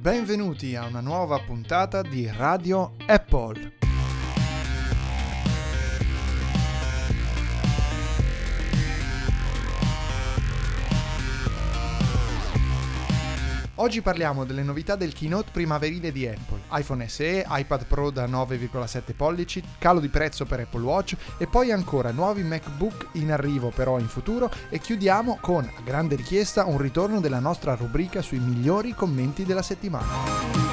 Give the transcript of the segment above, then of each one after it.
Benvenuti a una nuova puntata di Radio Apple. Oggi parliamo delle novità del keynote primaverile di Apple, iPhone SE, iPad Pro da 9,7 pollici, calo di prezzo per Apple Watch e poi ancora nuovi MacBook in arrivo però in futuro e chiudiamo con, a grande richiesta, un ritorno della nostra rubrica sui migliori commenti della settimana.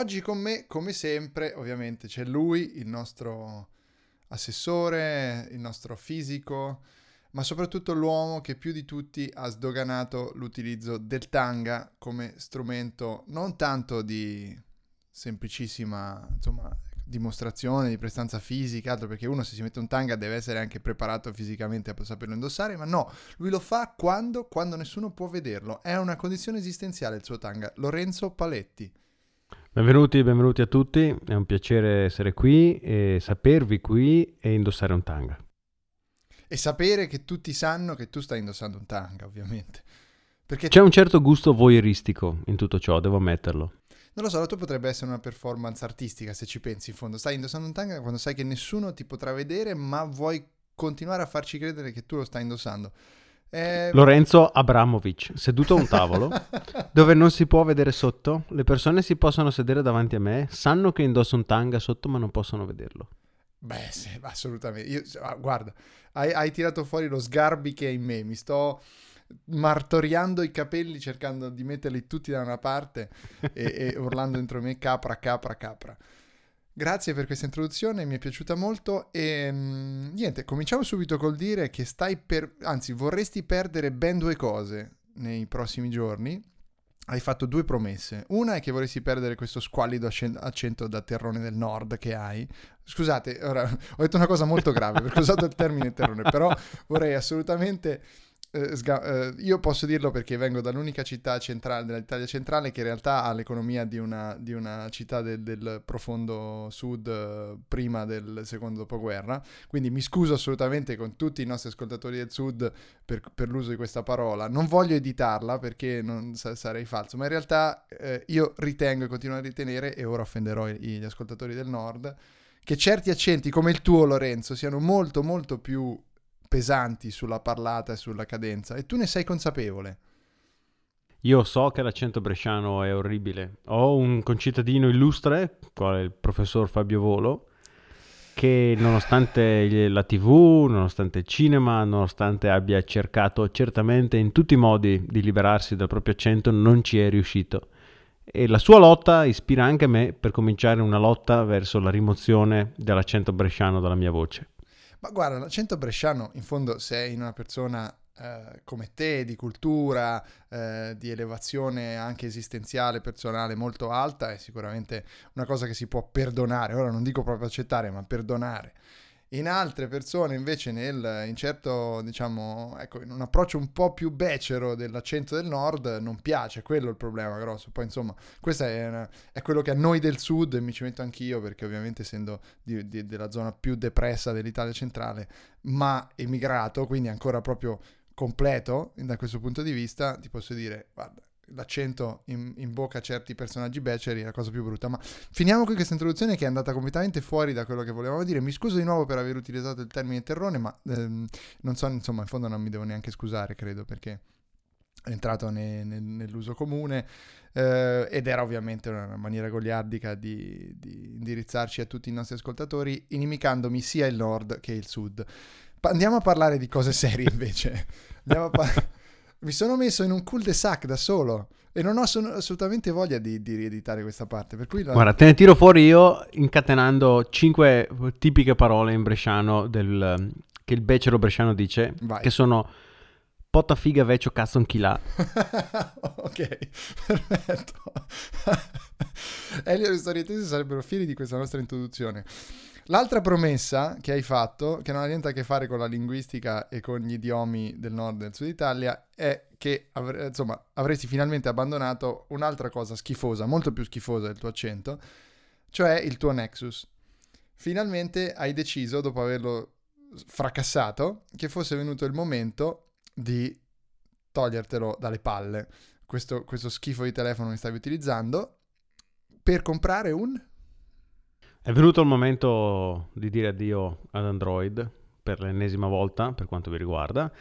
Oggi con me, come sempre, ovviamente c'è lui, il nostro assessore, il nostro fisico, ma soprattutto l'uomo che più di tutti ha sdoganato l'utilizzo del tanga come strumento non tanto di semplicissima, insomma, dimostrazione di prestanza fisica, altro perché uno se si mette un tanga deve essere anche preparato fisicamente a saperlo indossare, ma no, lui lo fa quando, quando nessuno può vederlo. È una condizione esistenziale il suo tanga. Lorenzo Paletti. Benvenuti, benvenuti a tutti, è un piacere essere qui e sapervi qui e indossare un tanga. E sapere che tutti sanno che tu stai indossando un tanga, ovviamente. Perché C'è un certo gusto voyeuristico in tutto ciò, devo ammetterlo. Non lo so, la tua potrebbe essere una performance artistica se ci pensi in fondo. Stai indossando un tanga quando sai che nessuno ti potrà vedere, ma vuoi continuare a farci credere che tu lo stai indossando. Eh... Lorenzo Abramovic, seduto a un tavolo dove non si può vedere sotto, le persone si possono sedere davanti a me, sanno che indosso un tanga sotto ma non possono vederlo. Beh, sì, assolutamente. Io, ah, guarda, hai, hai, tirato fuori lo sgarbi che è in me, mi sto martoriando i capelli cercando di metterli tutti da una parte e, e urlando dentro me capra, capra, capra. Grazie per questa introduzione, mi è piaciuta molto e mm, niente, cominciamo subito col dire che stai per, anzi vorresti perdere ben due cose nei prossimi giorni. Hai fatto due promesse. Una è che vorresti perdere questo squallido accento da terrone del nord che hai. Scusate, ora ho detto una cosa molto grave perché ho usato il termine terrone, però vorrei assolutamente eh, sga- eh, io posso dirlo perché vengo dall'unica città centrale dell'Italia centrale che in realtà ha l'economia di una, di una città del, del, profondo sud eh, prima del secondo dopoguerra, quindi mi scuso assolutamente con tutti i nostri ascoltatori del sud per, per l'uso di questa parola, non voglio editarla perché non sa- sarei falso, ma in realtà eh, io ritengo e continuo a ritenere, e ora offenderò i- gli ascoltatori del nord, che certi accenti come il tuo Lorenzo siano molto molto più pesanti sulla parlata e sulla cadenza e tu ne sei consapevole. Io so che l'accento bresciano è orribile. Ho un concittadino illustre, quale il professor Fabio Volo, che nonostante la tv, nonostante il cinema, nonostante abbia cercato certamente in tutti i modi di liberarsi dal proprio accento, non ci è riuscito. E la sua lotta ispira anche me per cominciare una lotta verso la rimozione dell'accento bresciano dalla mia voce. Ma guarda, l'accento bresciano, in fondo, sei una persona eh, come te, di cultura, eh, di elevazione anche esistenziale, personale molto alta, è sicuramente una cosa che si può perdonare. Ora non dico proprio accettare, ma perdonare in altre persone invece nel, in certo, diciamo, ecco, in un approccio un po' più becero dell'accento del nord non piace, quello è il problema grosso. Poi insomma, questo è, è quello che a noi del sud, e mi ci metto anch'io perché ovviamente essendo di, di, della zona più depressa dell'Italia centrale, ma emigrato, quindi ancora proprio completo da questo punto di vista, ti posso dire, guarda, l'accento in, in, bocca a certi personaggi beceri è la cosa più brutta. Ma finiamo qui questa introduzione che è andata completamente fuori da quello che volevamo dire. Mi scuso di nuovo per aver utilizzato il termine terrone, ma ehm, non so, insomma, in fondo non mi devo neanche scusare, credo, perché è entrato ne, ne, nell'uso comune eh, ed era ovviamente una maniera goliardica di, di indirizzarci a tutti i nostri ascoltatori, inimicandomi sia il nord che il sud. Pa- andiamo a parlare di cose serie invece. Andiamo a parlare mi sono messo in un cul-de-sac da solo e non ho assolutamente voglia di, di, rieditare questa parte. Per cui la... Guarda, te ne tiro fuori io incatenando cinque tipiche parole in bresciano del, che il becero bresciano dice, Vai. che sono potta figa vecchio cazzo anch'ilà. ok, perfetto. Elio e Storietesi sarebbero fieri di questa nostra introduzione. L'altra promessa che hai fatto, che non ha niente a che fare con la linguistica e con gli idiomi del nord e del sud Italia, è che avre- insomma, avresti finalmente abbandonato un'altra cosa schifosa, molto più schifosa del tuo accento, cioè il tuo Nexus. Finalmente hai deciso, dopo averlo fracassato, che fosse venuto il momento di togliertelo dalle palle, questo, questo schifo di telefono che stavi utilizzando, per comprare un è venuto il momento di dire addio ad Android per l'ennesima volta, per quanto vi riguarda,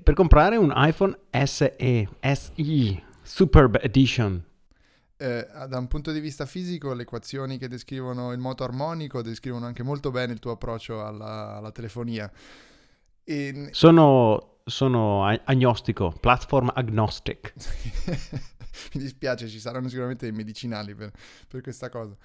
per comprare un iPhone SE, SE, Superb Edition. Eh, da un punto di vista fisico, le equazioni che descrivono il moto armonico descrivono anche molto bene il tuo approccio alla, alla telefonia. E... Sono, sono agnostico, platform agnostic. Mi dispiace, ci saranno sicuramente dei medicinali per, per questa cosa.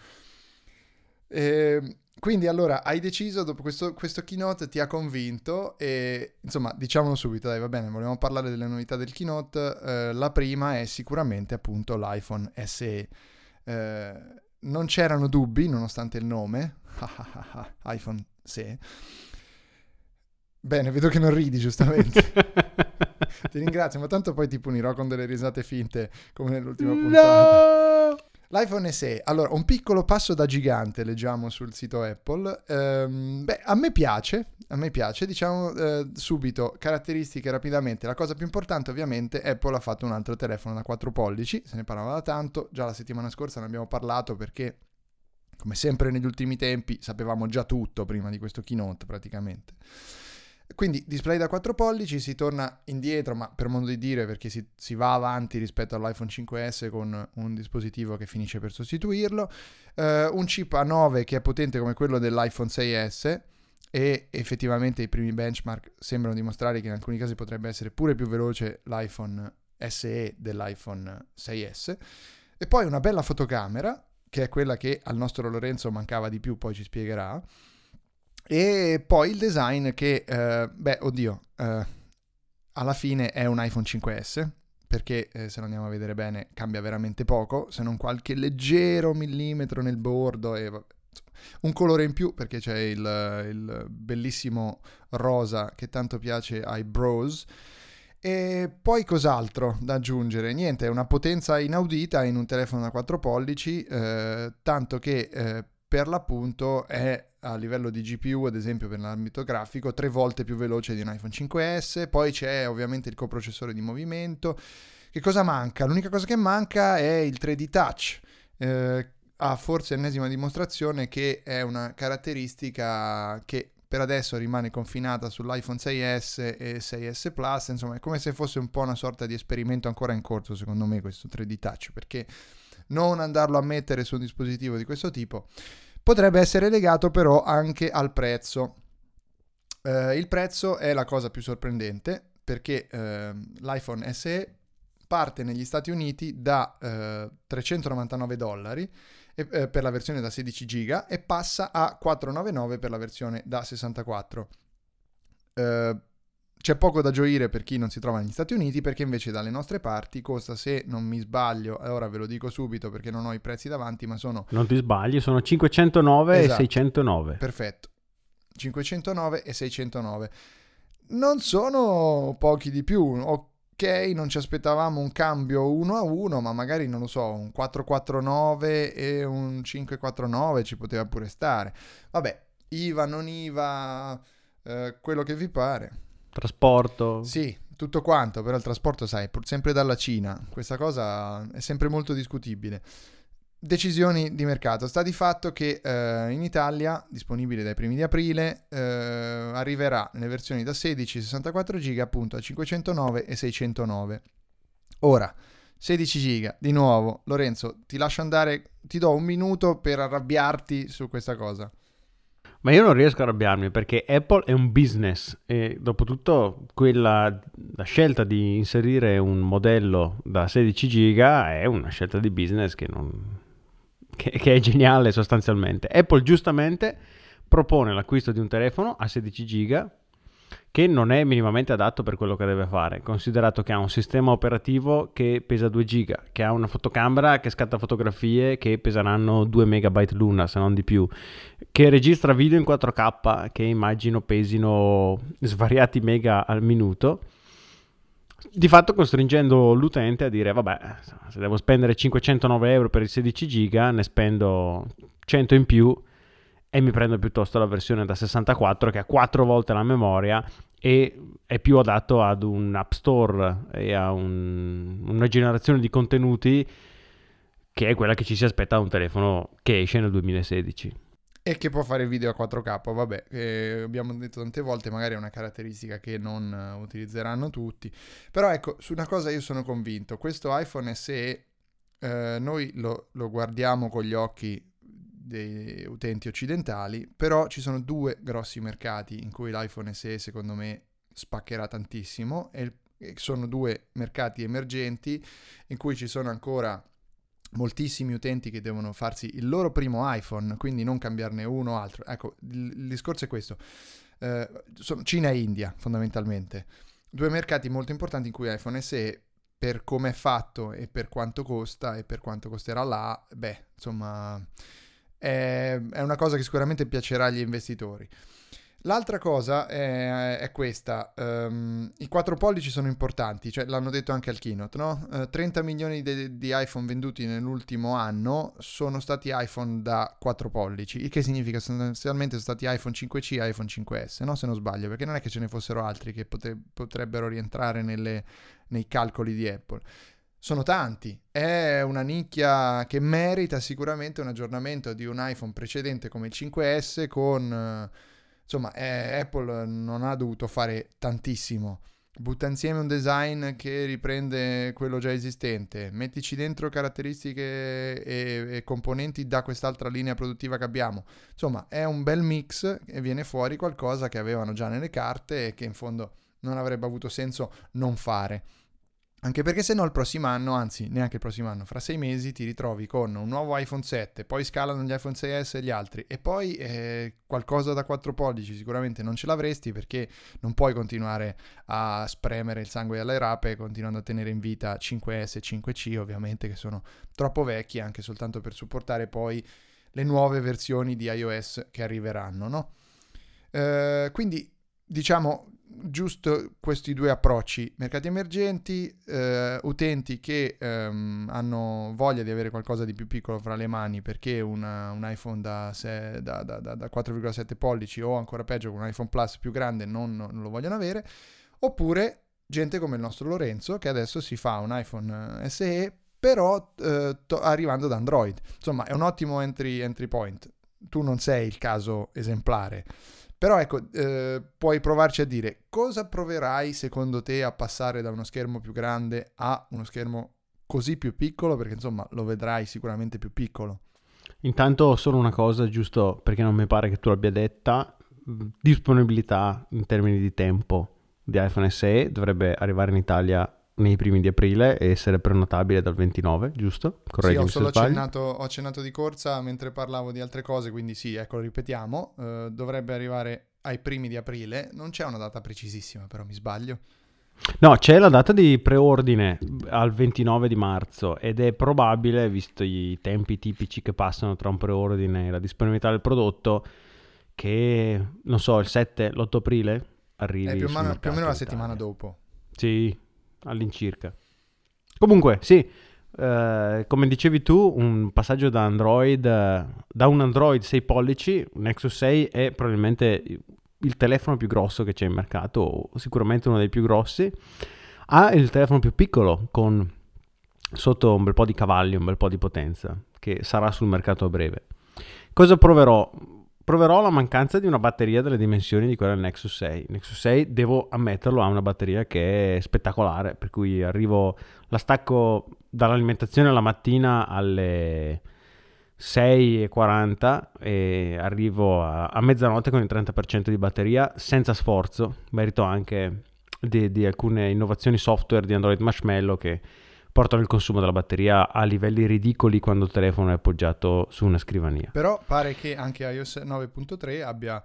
Eh, quindi allora hai deciso, dopo questo, questo, keynote ti ha convinto e insomma diciamolo subito, dai va bene, vogliamo parlare delle novità del keynote, eh, la prima è sicuramente appunto l'iPhone SE. Eh, non c'erano dubbi nonostante il nome, iPhone SE. Bene, vedo che non ridi giustamente. ti ringrazio, ma tanto poi ti punirò con delle risate finte come nell'ultima puntata. L'iPhone SE, allora un piccolo passo da gigante leggiamo sul sito Apple, ehm, beh a me piace, a me piace, diciamo eh, subito caratteristiche rapidamente, la cosa più importante ovviamente Apple ha fatto un altro telefono da 4 pollici, se ne parlava da tanto, già la settimana scorsa ne abbiamo parlato perché come sempre negli ultimi tempi sapevamo già tutto prima di questo keynote praticamente. Quindi display da 4 pollici, si torna indietro, ma per modo di dire perché si, si, va avanti rispetto all'iPhone 5S con un dispositivo che finisce per sostituirlo, uh, un chip A9 che è potente come quello dell'iPhone 6S e effettivamente i primi benchmark sembrano dimostrare che in alcuni casi potrebbe essere pure più veloce l'iPhone SE dell'iPhone 6S e poi una bella fotocamera che è quella che al nostro Lorenzo mancava di più, poi ci spiegherà e poi il design che, eh, beh, oddio, eh, alla fine è un iPhone 5S, perché eh, se lo andiamo a vedere bene cambia veramente poco, se non qualche leggero millimetro nel bordo e un colore in più perché c'è il, il bellissimo rosa che tanto piace ai bros. E poi cos'altro da aggiungere? Niente, una potenza inaudita in un telefono da 4 pollici, eh, tanto che eh, per l'appunto è a livello di GPU, ad esempio per l'ambito grafico, tre volte più veloce di un iPhone 5S. Poi c'è ovviamente il coprocessore di movimento. Che cosa manca? L'unica cosa che manca è il 3D Touch. Eh, ha forse ennesima dimostrazione che è una caratteristica che per adesso rimane confinata sull'iPhone 6S e 6S Plus, insomma è come se fosse un po' una sorta di esperimento ancora in corso secondo me questo 3D Touch, perché non andarlo a mettere su un dispositivo di questo tipo potrebbe essere legato però anche al prezzo. Eh, il prezzo è la cosa più sorprendente perché eh, l'iPhone SE parte negli Stati Uniti da eh, 399 dollari eh, per la versione da 16 giga e passa a 499 per la versione da 64. Eh, c'è poco da gioire per chi non si trova negli Stati Uniti perché invece dalle nostre parti costa, se non mi sbaglio, e ora ve lo dico subito perché non ho i prezzi davanti, ma sono... Non ti sbagli, sono 509 esatto. e 609. Perfetto. 509 e 609. Non sono pochi di più. Ok, non ci aspettavamo un cambio uno a uno, ma magari non lo so, un 449 e un 549 ci poteva pure stare. Vabbè, IVA, non IVA, eh, quello che vi pare trasporto. Sì, tutto quanto, però il trasporto, sai, pur sempre dalla Cina, questa cosa è sempre molto discutibile. Decisioni di mercato. Sta di fatto che eh, in Italia, disponibile dai primi di aprile, eh, arriverà nelle versioni da 16 e 64 GB appunto a 509 e 609. Ora, 16 GB, di nuovo, Lorenzo, ti lascio andare, ti do un minuto per arrabbiarti su questa cosa. Ma io non riesco a arrabbiarmi perché Apple è un business e dopo tutto quella, la scelta di inserire un modello da 16 giga è una scelta di business che, non, che, che è geniale sostanzialmente. Apple giustamente propone l'acquisto di un telefono a 16 giga che non è minimamente adatto per quello che deve fare, considerato che ha un sistema operativo che pesa 2 giga, che ha una fotocamera che scatta fotografie che peseranno 2 megabyte l'una, se non di più, che registra video in 4K che immagino pesino svariati mega al minuto di fatto costringendo l'utente a dire vabbè se devo spendere 509 euro per il 16 giga ne spendo 100 in più e mi prendo piuttosto la versione da 64 che ha 4 volte la memoria e è più adatto ad un app store e a un, una generazione di contenuti che è quella che ci si aspetta da un telefono che esce nel 2016 e che può fare video a 4K, vabbè, eh, abbiamo detto tante volte, magari è una caratteristica che non uh, utilizzeranno tutti, però ecco, su una cosa io sono convinto, questo iPhone SE eh, noi lo, lo guardiamo con gli occhi dei utenti occidentali, però ci sono due grossi mercati in cui l'iPhone SE secondo me spaccherà tantissimo e sono due mercati emergenti in cui ci sono ancora moltissimi utenti che devono farsi il loro primo iPhone, quindi non cambiarne uno o altro. Ecco, il, discorso è questo. Eh, Cina e India, fondamentalmente. Due mercati molto importanti in cui iPhone SE, per come è fatto e per quanto costa e per quanto costerà là, beh, insomma, è, è una cosa che sicuramente piacerà agli investitori. L'altra cosa è, è questa, um, i 4 pollici sono importanti, cioè l'hanno detto anche al keynote, no? Uh, eh, 30 milioni de- di iPhone venduti nell'ultimo anno sono stati iPhone da 4 pollici, il che significa sostanzialmente sono stati iPhone 5C e iPhone 5S, no? se non sbaglio, perché non è che ce ne fossero altri che potre- potrebbero rientrare nelle, nei calcoli di Apple. Sono tanti, è una nicchia che merita sicuramente un aggiornamento di un iPhone precedente come il 5S con... Uh, insomma, eh, Apple non ha dovuto fare tantissimo. Butta insieme un design che riprende quello già esistente, mettici dentro caratteristiche e, e, componenti da quest'altra linea produttiva che abbiamo. Insomma, è un bel mix e viene fuori qualcosa che avevano già nelle carte e che in fondo non avrebbe avuto senso non fare. Anche perché se no il prossimo anno, anzi neanche il prossimo anno, fra sei mesi ti ritrovi con un nuovo iPhone 7, poi scalano gli iPhone 6S e gli altri e poi eh, qualcosa da 4 pollici sicuramente non ce l'avresti perché non puoi continuare a spremere il sangue alle rape continuando a tenere in vita 5S e 5C ovviamente che sono troppo vecchi anche soltanto per supportare poi le nuove versioni di iOS che arriveranno, no? Eh, quindi diciamo giusto questi due approcci, mercati emergenti, eh, utenti che ehm, hanno voglia di avere qualcosa di più piccolo fra le mani perché una, un iPhone da, se, da, da, da, 4,7 pollici o ancora peggio con un iPhone Plus più grande non, non, lo vogliono avere, oppure gente come il nostro Lorenzo che adesso si fa un iPhone eh, SE però eh, to- arrivando da Android. Insomma è un ottimo entry, entry point. Tu non sei il caso esemplare. Però ecco, eh, puoi provarci a dire cosa proverai secondo te a passare da uno schermo più grande a uno schermo così più piccolo, perché insomma lo vedrai sicuramente più piccolo. Intanto solo una cosa, giusto perché non mi pare che tu l'abbia detta, disponibilità in termini di tempo di iPhone SE dovrebbe arrivare in Italia nei primi di aprile e essere prenotabile dal 29, giusto? Correggimi sì, ho solo accennato, ho accennato, di corsa mentre parlavo di altre cose, quindi sì, ecco, lo ripetiamo, uh, dovrebbe arrivare ai primi di aprile, non c'è una data precisissima, però mi sbaglio. No, c'è la data di preordine al 29 di marzo ed è probabile, visto i tempi tipici che passano tra un preordine e la disponibilità del prodotto, che, non so, il 7, l'8 aprile arrivi. Eh, più, o meno, più o meno la settimana dopo. Sì, all'incirca. Comunque, sì, eh, come dicevi tu, un passaggio da Android, da un Android 6 pollici, un Nexus 6 è probabilmente il telefono più grosso che c'è in mercato, o sicuramente uno dei più grossi, a il telefono più piccolo, con sotto un bel po' di cavalli, un bel po' di potenza, che sarà sul mercato a breve. Cosa proverò? Proverò la mancanza di una batteria delle dimensioni di quella del Nexus 6. Nexus 6, devo ammetterlo, ha una batteria che è spettacolare, per cui arrivo, la stacco dall'alimentazione la mattina alle 6.40 e arrivo a, a mezzanotte con il 30% di batteria senza sforzo. Merito anche di, di alcune innovazioni software di Android Marshmallow che portano il consumo della batteria a livelli ridicoli quando il telefono è appoggiato su una scrivania. Però pare che anche iOS 9.3 abbia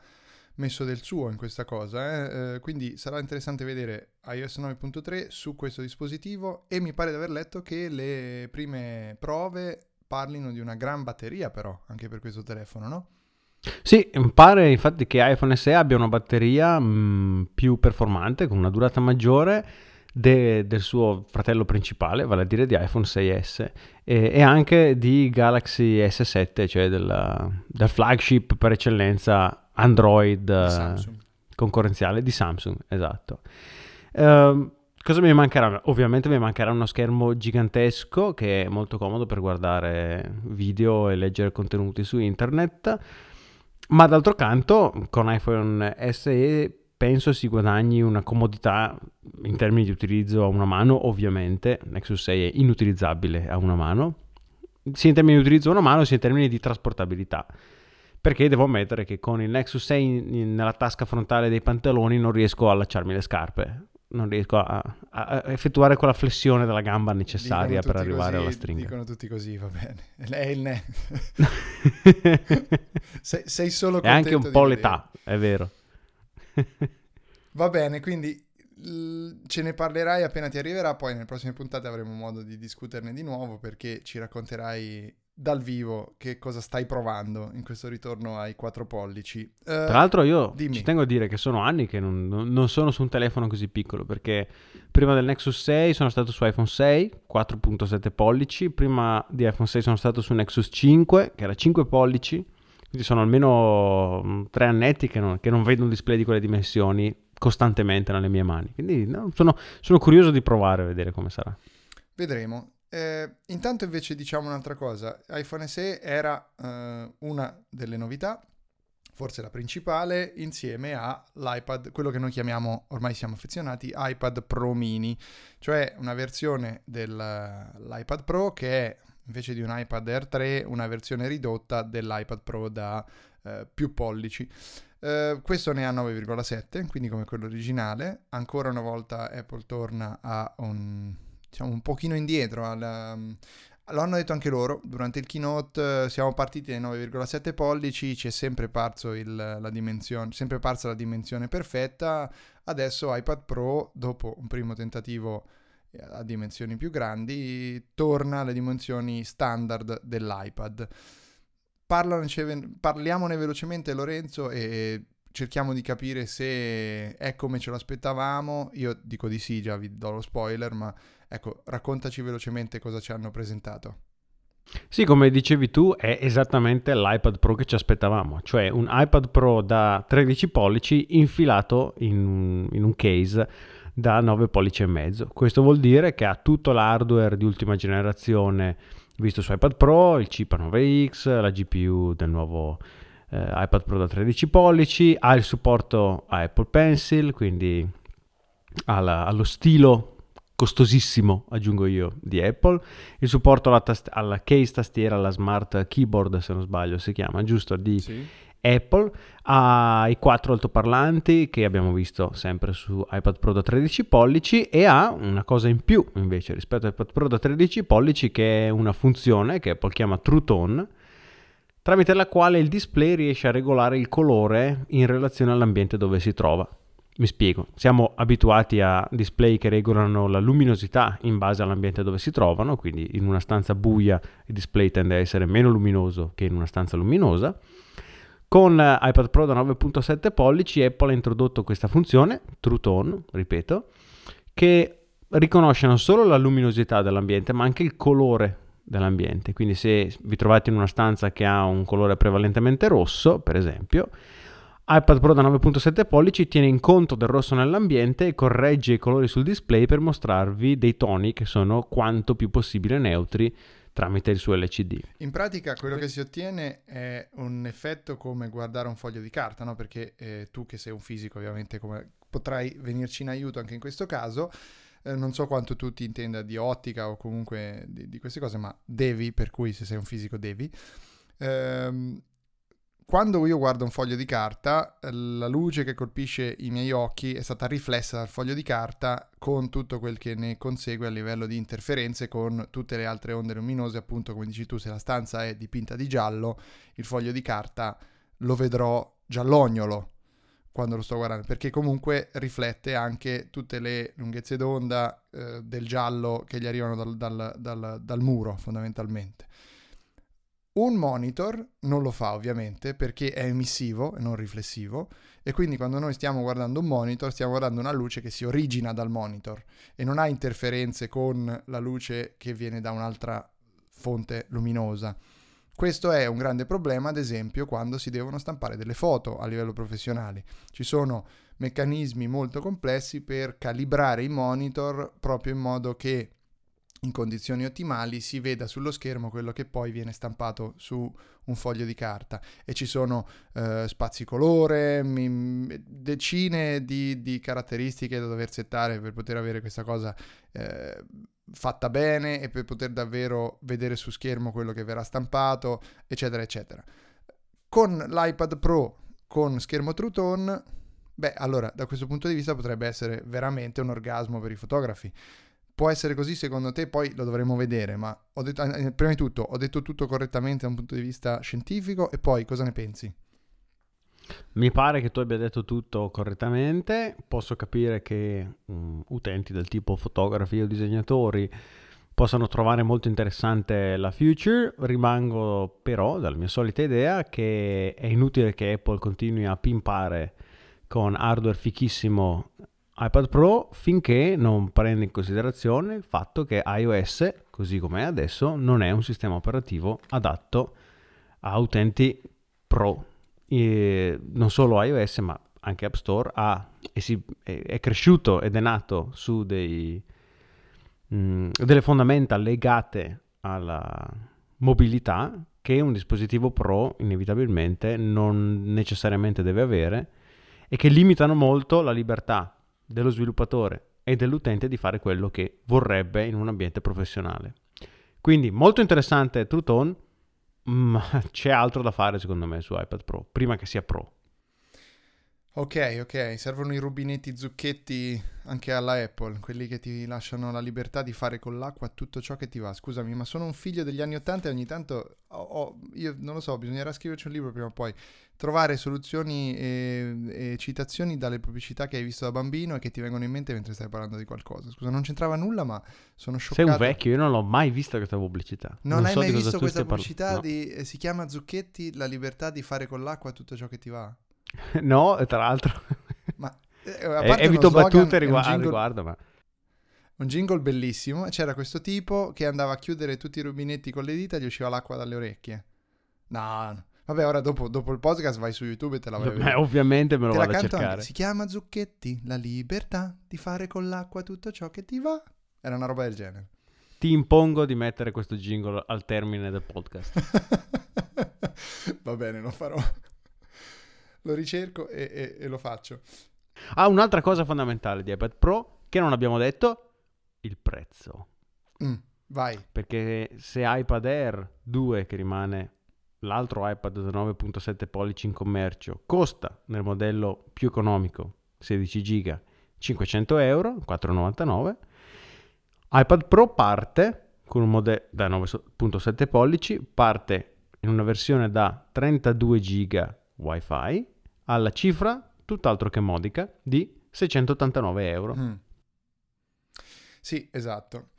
messo del suo in questa cosa, eh? Eh, quindi sarà interessante vedere iOS 9.3 su questo dispositivo e mi pare di aver letto che le prime prove parlino di una gran batteria però anche per questo telefono, no? Sì, pare infatti che iPhone SE abbia una batteria mh, mm, più performante, con una durata maggiore de, del suo fratello principale, vale a dire di iPhone 6S e, e anche di Galaxy S7, cioè del, del flagship per eccellenza Android uh, concorrenziale di Samsung, esatto. Uh, cosa mi mancherà? Ovviamente mi mancherà uno schermo gigantesco che è molto comodo per guardare video e leggere contenuti su internet, ma d'altro canto con iPhone SE penso si guadagni una comodità in termini di utilizzo a una mano, ovviamente Nexus 6 è inutilizzabile a una mano, sia in termini di utilizzo a una mano sia in termini di trasportabilità. Perché devo ammettere che con il Nexus 6 in, in, nella tasca frontale dei pantaloni non riesco a allacciarmi le scarpe, non riesco a, a, effettuare quella flessione della gamba necessaria per arrivare così, alla stringa. Dicono tutti così, va bene. È il ne. sei, sei, solo contento È anche un po' vedere. l'età, è vero. Va bene, quindi ce ne parlerai appena ti arriverà, poi nelle prossime puntate avremo modo di discuterne di nuovo perché ci racconterai dal vivo che cosa stai provando in questo ritorno ai quattro pollici. Uh, Tra l'altro io dimmi. ci tengo a dire che sono anni che non, non, sono su un telefono così piccolo perché prima del Nexus 6 sono stato su iPhone 6, 4.7 pollici, prima di iPhone 6 sono stato su Nexus 5 che era 5 pollici, quindi sono almeno mm, tre annetti che non, che non vedo un display di quelle dimensioni costantemente nelle mie mani. Quindi no, sono, sono, curioso di provare a vedere come sarà. Vedremo. Eh, intanto invece diciamo un'altra cosa. iPhone SE era eh, una delle novità, forse la principale, insieme all'iPad, quello che noi chiamiamo, ormai siamo affezionati, iPad Pro Mini, cioè una versione dell'iPad Pro che è invece di un iPad Air 3 una versione ridotta dell'iPad Pro da eh, più pollici. Uh, questo ne ha 9,7, quindi come quello originale. Ancora una volta Apple torna a un, diciamo, un pochino indietro. Lo hanno detto anche loro durante il keynote. Uh, siamo partiti dai 9,7 pollici. Ci è sempre, il, la sempre parsa la dimensione perfetta. Adesso iPad Pro, dopo un primo tentativo a dimensioni più grandi, torna alle dimensioni standard dell'iPad. parliamone velocemente Lorenzo e cerchiamo di capire se è come ce l'aspettavamo. Io dico di sì, già vi do lo spoiler, ma ecco, raccontaci velocemente cosa ci hanno presentato. Sì, come dicevi tu, è esattamente l'iPad Pro che ci aspettavamo, cioè un iPad Pro da 13 pollici infilato in, in un case da 9 pollici e mezzo. Questo vuol dire che ha tutto l'hardware di ultima generazione visto su iPad Pro, il chip A9X, la GPU del nuovo eh, iPad Pro da 13 pollici, ha il supporto a Apple Pencil, quindi alla, allo stilo costosissimo, aggiungo io, di Apple, il supporto alla, tast- alla case tastiera, alla smart keyboard, se non sbaglio si chiama, giusto, di sì. Apple ha i quattro altoparlanti che abbiamo visto sempre su iPad Pro da 13 pollici e ha una cosa in più invece rispetto all'iPad Pro da 13 pollici che è una funzione che Apple chiama True Tone tramite la quale il display riesce a regolare il colore in relazione all'ambiente dove si trova. Mi spiego, siamo abituati a display che regolano la luminosità in base all'ambiente dove si trovano, quindi in una stanza buia il display tende a essere meno luminoso che in una stanza luminosa. Con iPad Pro da 9.7 pollici Apple ha introdotto questa funzione, True Tone, ripeto, che riconosce non solo la luminosità dell'ambiente ma anche il colore dell'ambiente. Quindi se vi trovate in una stanza che ha un colore prevalentemente rosso, per esempio, iPad Pro da 9.7 pollici tiene in conto del rosso nell'ambiente e corregge i colori sul display per mostrarvi dei toni che sono quanto più possibile neutri tramite il suo LCD. In pratica quello che si ottiene è un effetto come guardare un foglio di carta, no? perché eh, tu che sei un fisico ovviamente potrai venirci in aiuto anche in questo caso. Eh, non so quanto tu ti intenda di ottica o comunque di, di, queste cose, ma devi, per cui se sei un fisico devi. Ehm, quando io guardo un foglio di carta, la luce che colpisce i miei occhi è stata riflessa dal foglio di carta con tutto quel che ne consegue a livello di interferenze con tutte le altre onde luminose, appunto come dici tu, se la stanza è dipinta di giallo, il foglio di carta lo vedrò giallognolo. quando lo sto guardando, perché comunque riflette anche tutte le lunghezze d'onda eh, del giallo che gli arrivano dal, dal, dal, dal muro fondamentalmente. Un monitor non lo fa ovviamente perché è emissivo e non riflessivo e quindi quando noi stiamo guardando un monitor stiamo guardando una luce che si origina dal monitor e non ha interferenze con la luce che viene da un'altra fonte luminosa. Questo è un grande problema, ad esempio, quando si devono stampare delle foto a livello professionale. Ci sono meccanismi molto complessi per calibrare i monitor proprio in modo che in condizioni ottimali si veda sullo schermo quello che poi viene stampato su un foglio di carta e ci sono eh, spazi colore, mi, decine di, di, caratteristiche da dover settare per poter avere questa cosa eh, fatta bene e per poter davvero vedere su schermo quello che verrà stampato, eccetera, eccetera. Con l'iPad Pro con schermo True Tone, beh, allora da questo punto di vista potrebbe essere veramente un orgasmo per i fotografi. Può essere così secondo te, poi lo dovremo vedere, ma detto, eh, prima di tutto ho detto tutto correttamente da un punto di vista scientifico e poi cosa ne pensi? Mi pare che tu abbia detto tutto correttamente, posso capire che um, utenti del tipo fotografi o disegnatori possano trovare molto interessante la future, rimango però dalla mia solita idea che è inutile che Apple continui a pimpare con hardware fichissimo iPad Pro finché non prende in considerazione il fatto che iOS, così come è adesso, non è un sistema operativo adatto a utenti pro. Eh, non solo iOS ma anche App Store ha, è, è, cresciuto ed è nato su dei, mh, mm, delle fondamenta legate alla mobilità che un dispositivo Pro inevitabilmente non necessariamente deve avere e che limitano molto la libertà dello sviluppatore e dell'utente di fare quello che vorrebbe in un ambiente professionale. Quindi molto interessante True Tone, ma c'è altro da fare secondo me su iPad Pro, prima che sia Pro. Ok, ok, servono i rubinetti zucchetti anche alla Apple, quelli che ti lasciano la libertà di fare con l'acqua tutto ciò che ti va. Scusami, ma sono un figlio degli anni Ottanta e ogni tanto, ho, ho, io non lo so, bisognerà scriverci un libro prima o poi, trovare soluzioni e, e, citazioni dalle pubblicità che hai visto da bambino e che ti vengono in mente mentre stai parlando di qualcosa. Scusa, non c'entrava nulla, ma sono scioccato. Sei un vecchio, io non l'ho mai vista questa pubblicità. Non, non hai so mai visto questa pubblicità parlo... di, no. eh, si chiama Zucchetti, la libertà di fare con l'acqua tutto ciò che ti va? no, tra l'altro. Ma eh, evito battute riguardo, jingle, riguardo, ma... Un jingle bellissimo. C'era questo tipo che andava a chiudere tutti i rubinetti con le dita e gli usciva l'acqua dalle orecchie. No, no. Vabbè, ora dopo, dopo, il podcast vai su YouTube e te la vai a vedere. ovviamente me lo Te vado a cercare. Anche. Si chiama Zucchetti, la libertà di fare con l'acqua tutto ciò che ti va. Era una roba del genere. Ti impongo di mettere questo jingle al termine del podcast. Va bene, lo farò lo ricerco e, e, e lo faccio. Ah, un'altra cosa fondamentale di iPad Pro che non abbiamo detto, il prezzo. Mm, vai. Perché se iPad Air 2, che rimane l'altro iPad da 9.7 pollici in commercio, costa nel modello più economico, 16 giga, 500 euro, 4,99, iPad Pro parte con un modello da 9.7 pollici, parte in una versione da 32 giga wifi alla cifra tutt'altro che modica di 689 euro. Mm. Sì, esatto.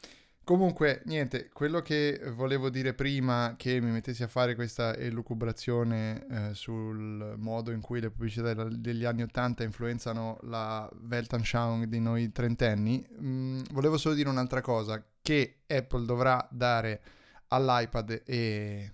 Comunque, niente, quello che volevo dire prima che mi mettessi a fare questa elucubrazione eh, sul modo in cui le pubblicità degli anni Ottanta influenzano la Weltanschauung di noi trentenni, mh, mm, volevo solo dire un'altra cosa, che Apple dovrà dare all'iPad e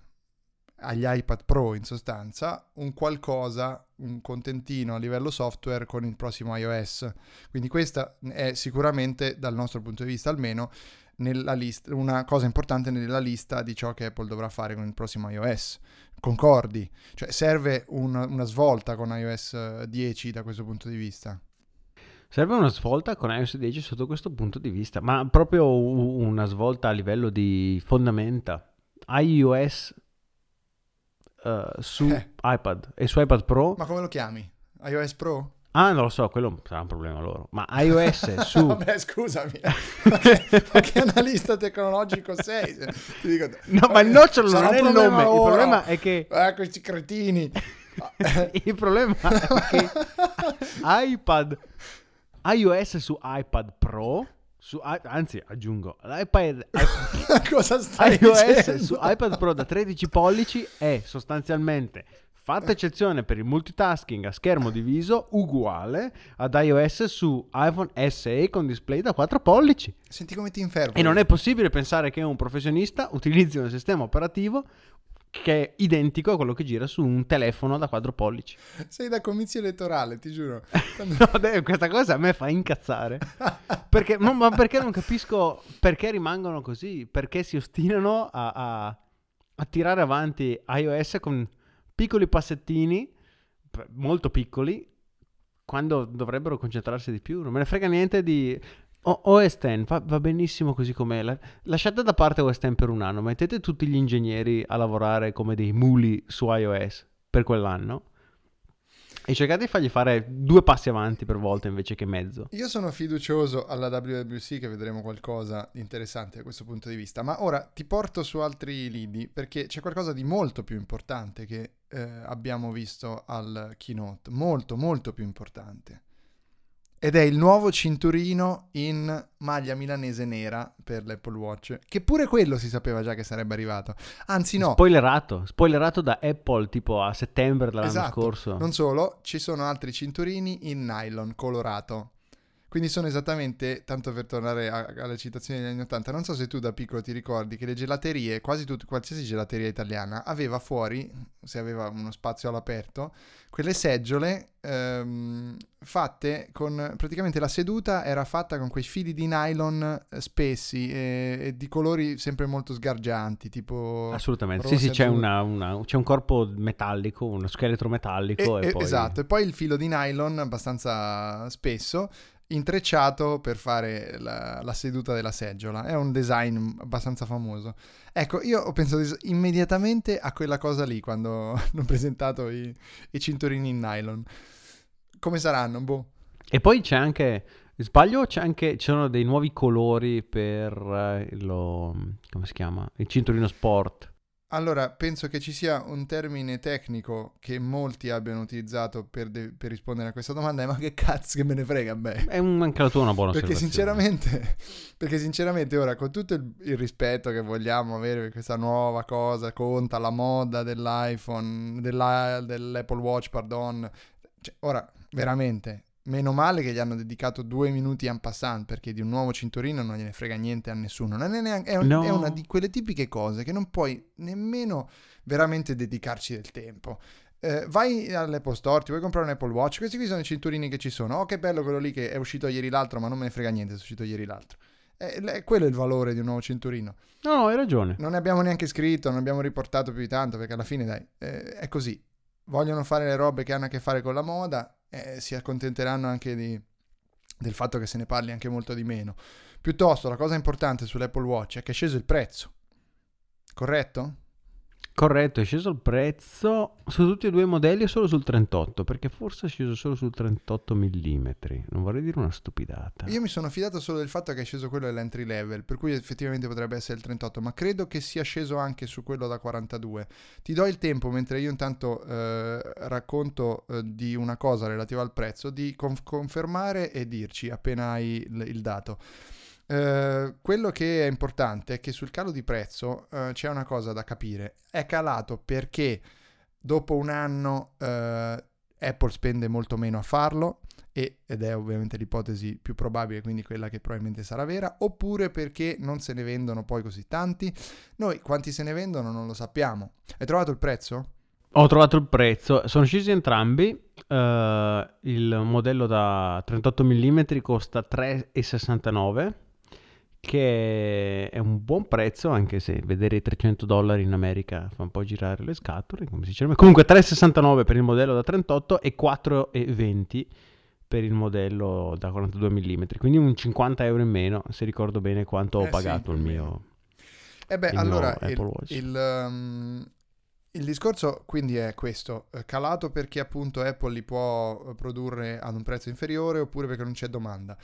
agli iPad Pro in sostanza un qualcosa, un contentino a livello software con il prossimo iOS. Quindi questa è sicuramente dal nostro punto di vista almeno lista, una cosa importante nella lista di ciò che Apple dovrà fare con il prossimo iOS. Concordi? Cioè serve un, una svolta con iOS 10 da questo punto di vista. Serve una svolta con iOS 10 sotto questo punto di vista, ma proprio una svolta a livello di fondamenta. iOS uh, su eh. iPad e su iPad Pro. Ma come lo chiami? iOS Pro? Ah, non lo so, quello sarà un problema loro. Ma iOS su... Vabbè, scusami. ma, che, ma che analista tecnologico sei? Ti dico, no, ma il nocciolo non è il nome. Ora. Il problema è che... Eh, questi cretini. Il problema è che iPad, iOS su iPad Pro, su, anzi aggiungo, l'iPad, Cosa stai iOS dicendo? su iPad Pro da 13 pollici è sostanzialmente fatta eccezione per il multitasking a schermo diviso uguale ad iOS su iPhone SE con display da 4 pollici. Senti come ti infermo. E non è possibile pensare che un professionista utilizzi un sistema operativo che è identico a quello che gira su un telefono da 4 pollici. Sei da comizio elettorale, ti giuro. Quando- No, dai, questa cosa a me fa incazzare. Perché, no, ma perché non capisco perché rimangono così? Perché si ostinano a, a- a tirare avanti iOS con piccoli passettini, molto piccoli, quando dovrebbero concentrarsi di più. Non me ne frega niente di... O- X va, va benissimo così com'è. La- lasciate da parte OS X per un anno, mettete tutti gli ingegneri a lavorare come dei muli su iOS per quell'anno e cercate di fargli fare due passi avanti per volta invece che mezzo. Io sono fiducioso alla WWC che vedremo qualcosa di interessante da questo punto di vista, ma ora ti porto su altri lidi perché c'è qualcosa di molto più importante che eh, abbiamo visto al keynote, molto molto più importante. Ed è il nuovo cinturino in maglia milanese nera per l'Apple Watch, che pure quello si sapeva già che sarebbe arrivato. Anzi no, Spoilerato, spoilerato da Apple tipo a settembre dell'anno Esatto. scorso. Non solo, ci sono altri cinturini in nylon colorato. Quindi sono esattamente, tanto per tornare a- alle citazioni degli anni 80, non so se tu da piccolo ti ricordi che le gelaterie, quasi tutte, qualsiasi gelateria italiana, aveva fuori, se aveva uno spazio all'aperto, quelle seggiole ehm, fatte con, praticamente la seduta era fatta con quei fili di nylon eh, spessi e, e di colori sempre molto sgargianti, tipo... Assolutamente, sì sì, c'è, una- una- c'è un corpo metallico, uno scheletro metallico e, E- e- poi... Esatto, e poi il filo di nylon abbastanza spesso intrecciato per fare la, la seduta della seggiola. È un design abbastanza famoso. Ecco, io ho pensato immediatamente a quella cosa lì quando hanno presentato i, i cinturini in nylon. Come saranno? Boh. E poi c'è anche, sbaglio, c'è anche, ci dei nuovi colori per eh, lo, come si chiama? Il cinturino sport. Allora, penso che ci sia un termine tecnico che molti abbiano utilizzato per, de- per rispondere a questa domanda, ma che cazzo che me ne frega a me? È un- anche la tua una buona Perché sinceramente, perché sinceramente ora con tutto il, il rispetto che vogliamo avere per questa nuova cosa, conta la moda dell'iPhone, della- dell'Apple Watch, pardon, cioè, ora veramente, meno male che gli hanno dedicato due minuti en passant perché di un nuovo cinturino non gliene frega niente a nessuno, non è, neanche, è, un- No. è una di quelle tipiche cose che non puoi nemmeno veramente dedicarci del tempo. Eh, vai all'Apple Store, ti vuoi comprare un Apple Watch? Questi qui sono i cinturini che ci sono. Oh, che bello quello lì che è uscito ieri l'altro, ma non me ne frega niente, è uscito ieri l'altro. Eh, quello è il valore di un nuovo cinturino. No, no, hai ragione. Non ne abbiamo neanche scritto, non abbiamo riportato più di tanto, perché alla fine, dai, eh, è così. Vogliono fare le robe che hanno a che fare con la moda, eh, si accontenteranno anche di- del fatto che se ne parli anche molto di meno. Piuttosto, la cosa importante sull'Apple Watch è che è sceso il prezzo. Corretto? Corretto, è sceso il prezzo su tutti e due i modelli o solo sul 38? Perché forse è sceso solo sul 38 mm. Non vorrei dire una stupidata. Io mi sono fidato solo del fatto che è sceso quello dell'entry level, per cui effettivamente potrebbe essere il 38, ma credo che sia sceso anche su quello da 42. Ti do il tempo, mentre io intanto eh, racconto eh, di una cosa relativa al prezzo, di conf- confermare e dirci appena hai il, il dato. Eh, quello che è importante è che sul calo di prezzo eh, c'è una cosa da capire. È calato perché dopo un anno eh, Apple spende molto meno a farlo e- ed è ovviamente l'ipotesi più probabile, quindi quella che probabilmente sarà vera, oppure perché non se ne vendono poi così tanti. Noi quanti se ne vendono non lo sappiamo. Hai trovato il prezzo? Ho trovato il prezzo, sono scesi entrambi. il modello da 38 mm costa 3,69 che è un buon prezzo anche se vedere i 300 dollari in America fa un po' girare le scatole come si dice comunque 3,69 per il modello da 38 e 4,20 per il modello da 42 mm quindi un 50 euro in meno se ricordo bene quanto Eh ho sì, pagato il più o mio E beh, Il allora il, Apple Watch. il, um, il discorso quindi è questo, eh, calato perché appunto Apple li può eh, produrre ad un prezzo inferiore oppure perché non c'è domanda.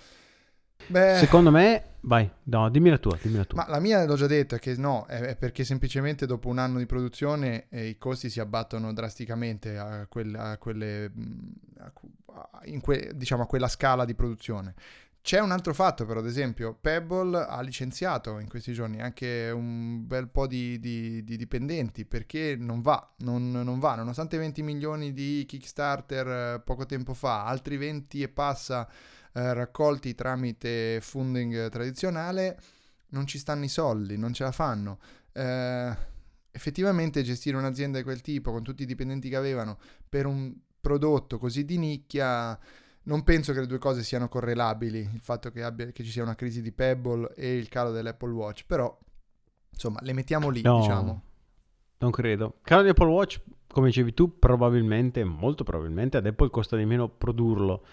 Beh, Secondo me, vai, no, dimmi la tua, dimmi la tua. Ma la mia l'ho già detto, è che no, è, perché semplicemente dopo un anno di produzione eh, i costi si abbattono drasticamente a, quel- a quelle, mh, a que- diciamo a quella scala di produzione. C'è un altro fatto però, ad esempio, Pebble ha licenziato in questi giorni anche un bel po' di, di- di dipendenti perché non va, non, non va, nonostante 20 milioni di Kickstarter eh, poco tempo fa, altri 20 e passa eh, raccolti tramite funding tradizionale, non ci stanno i soldi, non ce la fanno. Eh, effettivamente gestire un'azienda di quel tipo con tutti i dipendenti che avevano per un prodotto così di nicchia, non penso che le due cose siano correlabili, il fatto che, abbia- che ci sia una crisi di Pebble e il calo dell'Apple Watch, però insomma le mettiamo lì, No, diciamo. non credo. Caro di Apple Watch, come dicevi tu, probabilmente, molto probabilmente, ad Apple costa di meno produrlo.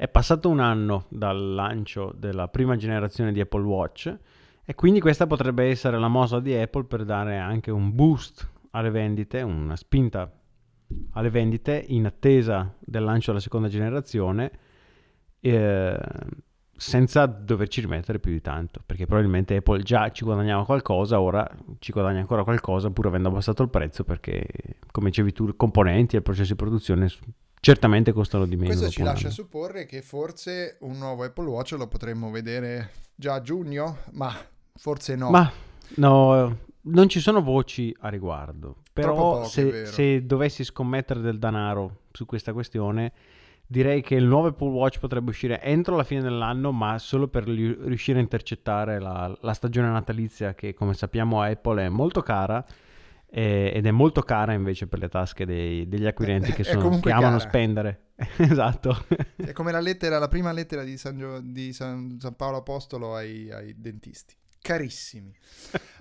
È passato un anno dal lancio della prima generazione di Apple Watch e quindi questa potrebbe essere la mossa di Apple per dare anche un boost alle vendite, una spinta alle vendite in attesa del lancio della seconda generazione eh, senza doverci rimettere più di tanto perché probabilmente Apple già ci guadagnava qualcosa ora ci guadagna ancora qualcosa pur avendo abbassato il prezzo perché come dicevi tu i componenti e il processo di produzione certamente costano di meno Questo ci lascia supporre che forse un nuovo Apple Watch lo potremmo vedere già a giugno, ma forse no. ma no non ci sono voci a riguardo però poche, è se, se dovessi scommettere del denaro su questa questione direi che il nuovo Apple Watch potrebbe uscire entro la fine dell'anno ma solo per riuscire a intercettare la, la stagione natalizia che come sappiamo a Apple è molto cara eh, ed è molto cara invece per le tasche dei- degli acquirenti che, È sono- che amano spendere. Esatto. È come la lettera, la prima lettera di San, Gio- di San- San Paolo Apostolo ai, ai dentisti. Carissimi.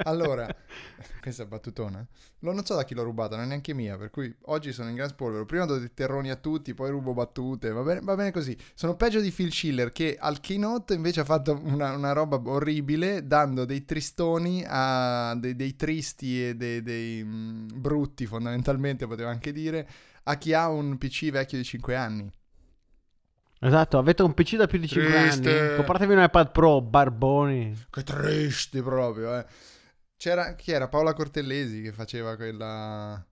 Allora, questa battutona. Lo non so da chi l'ho rubata, non è neanche mia, per cui oggi sono in gran spolvero. Prima do dei terroni a tutti, poi rubo battute, va bene, va bene così. Sono peggio di Phil Schiller che al keynote invece ha fatto una, una roba orribile dando dei tristoni a dei, dei tristi e dei, dei, mm, brutti fondamentalmente, poteva anche dire, a chi ha un PC vecchio di 5 anni. Esatto avete un PC da più di 5 Triste. anni compratevi un iPad Pro barboni Che triste proprio, eh. C'era, chi era? Paola Cortellesi che faceva quella...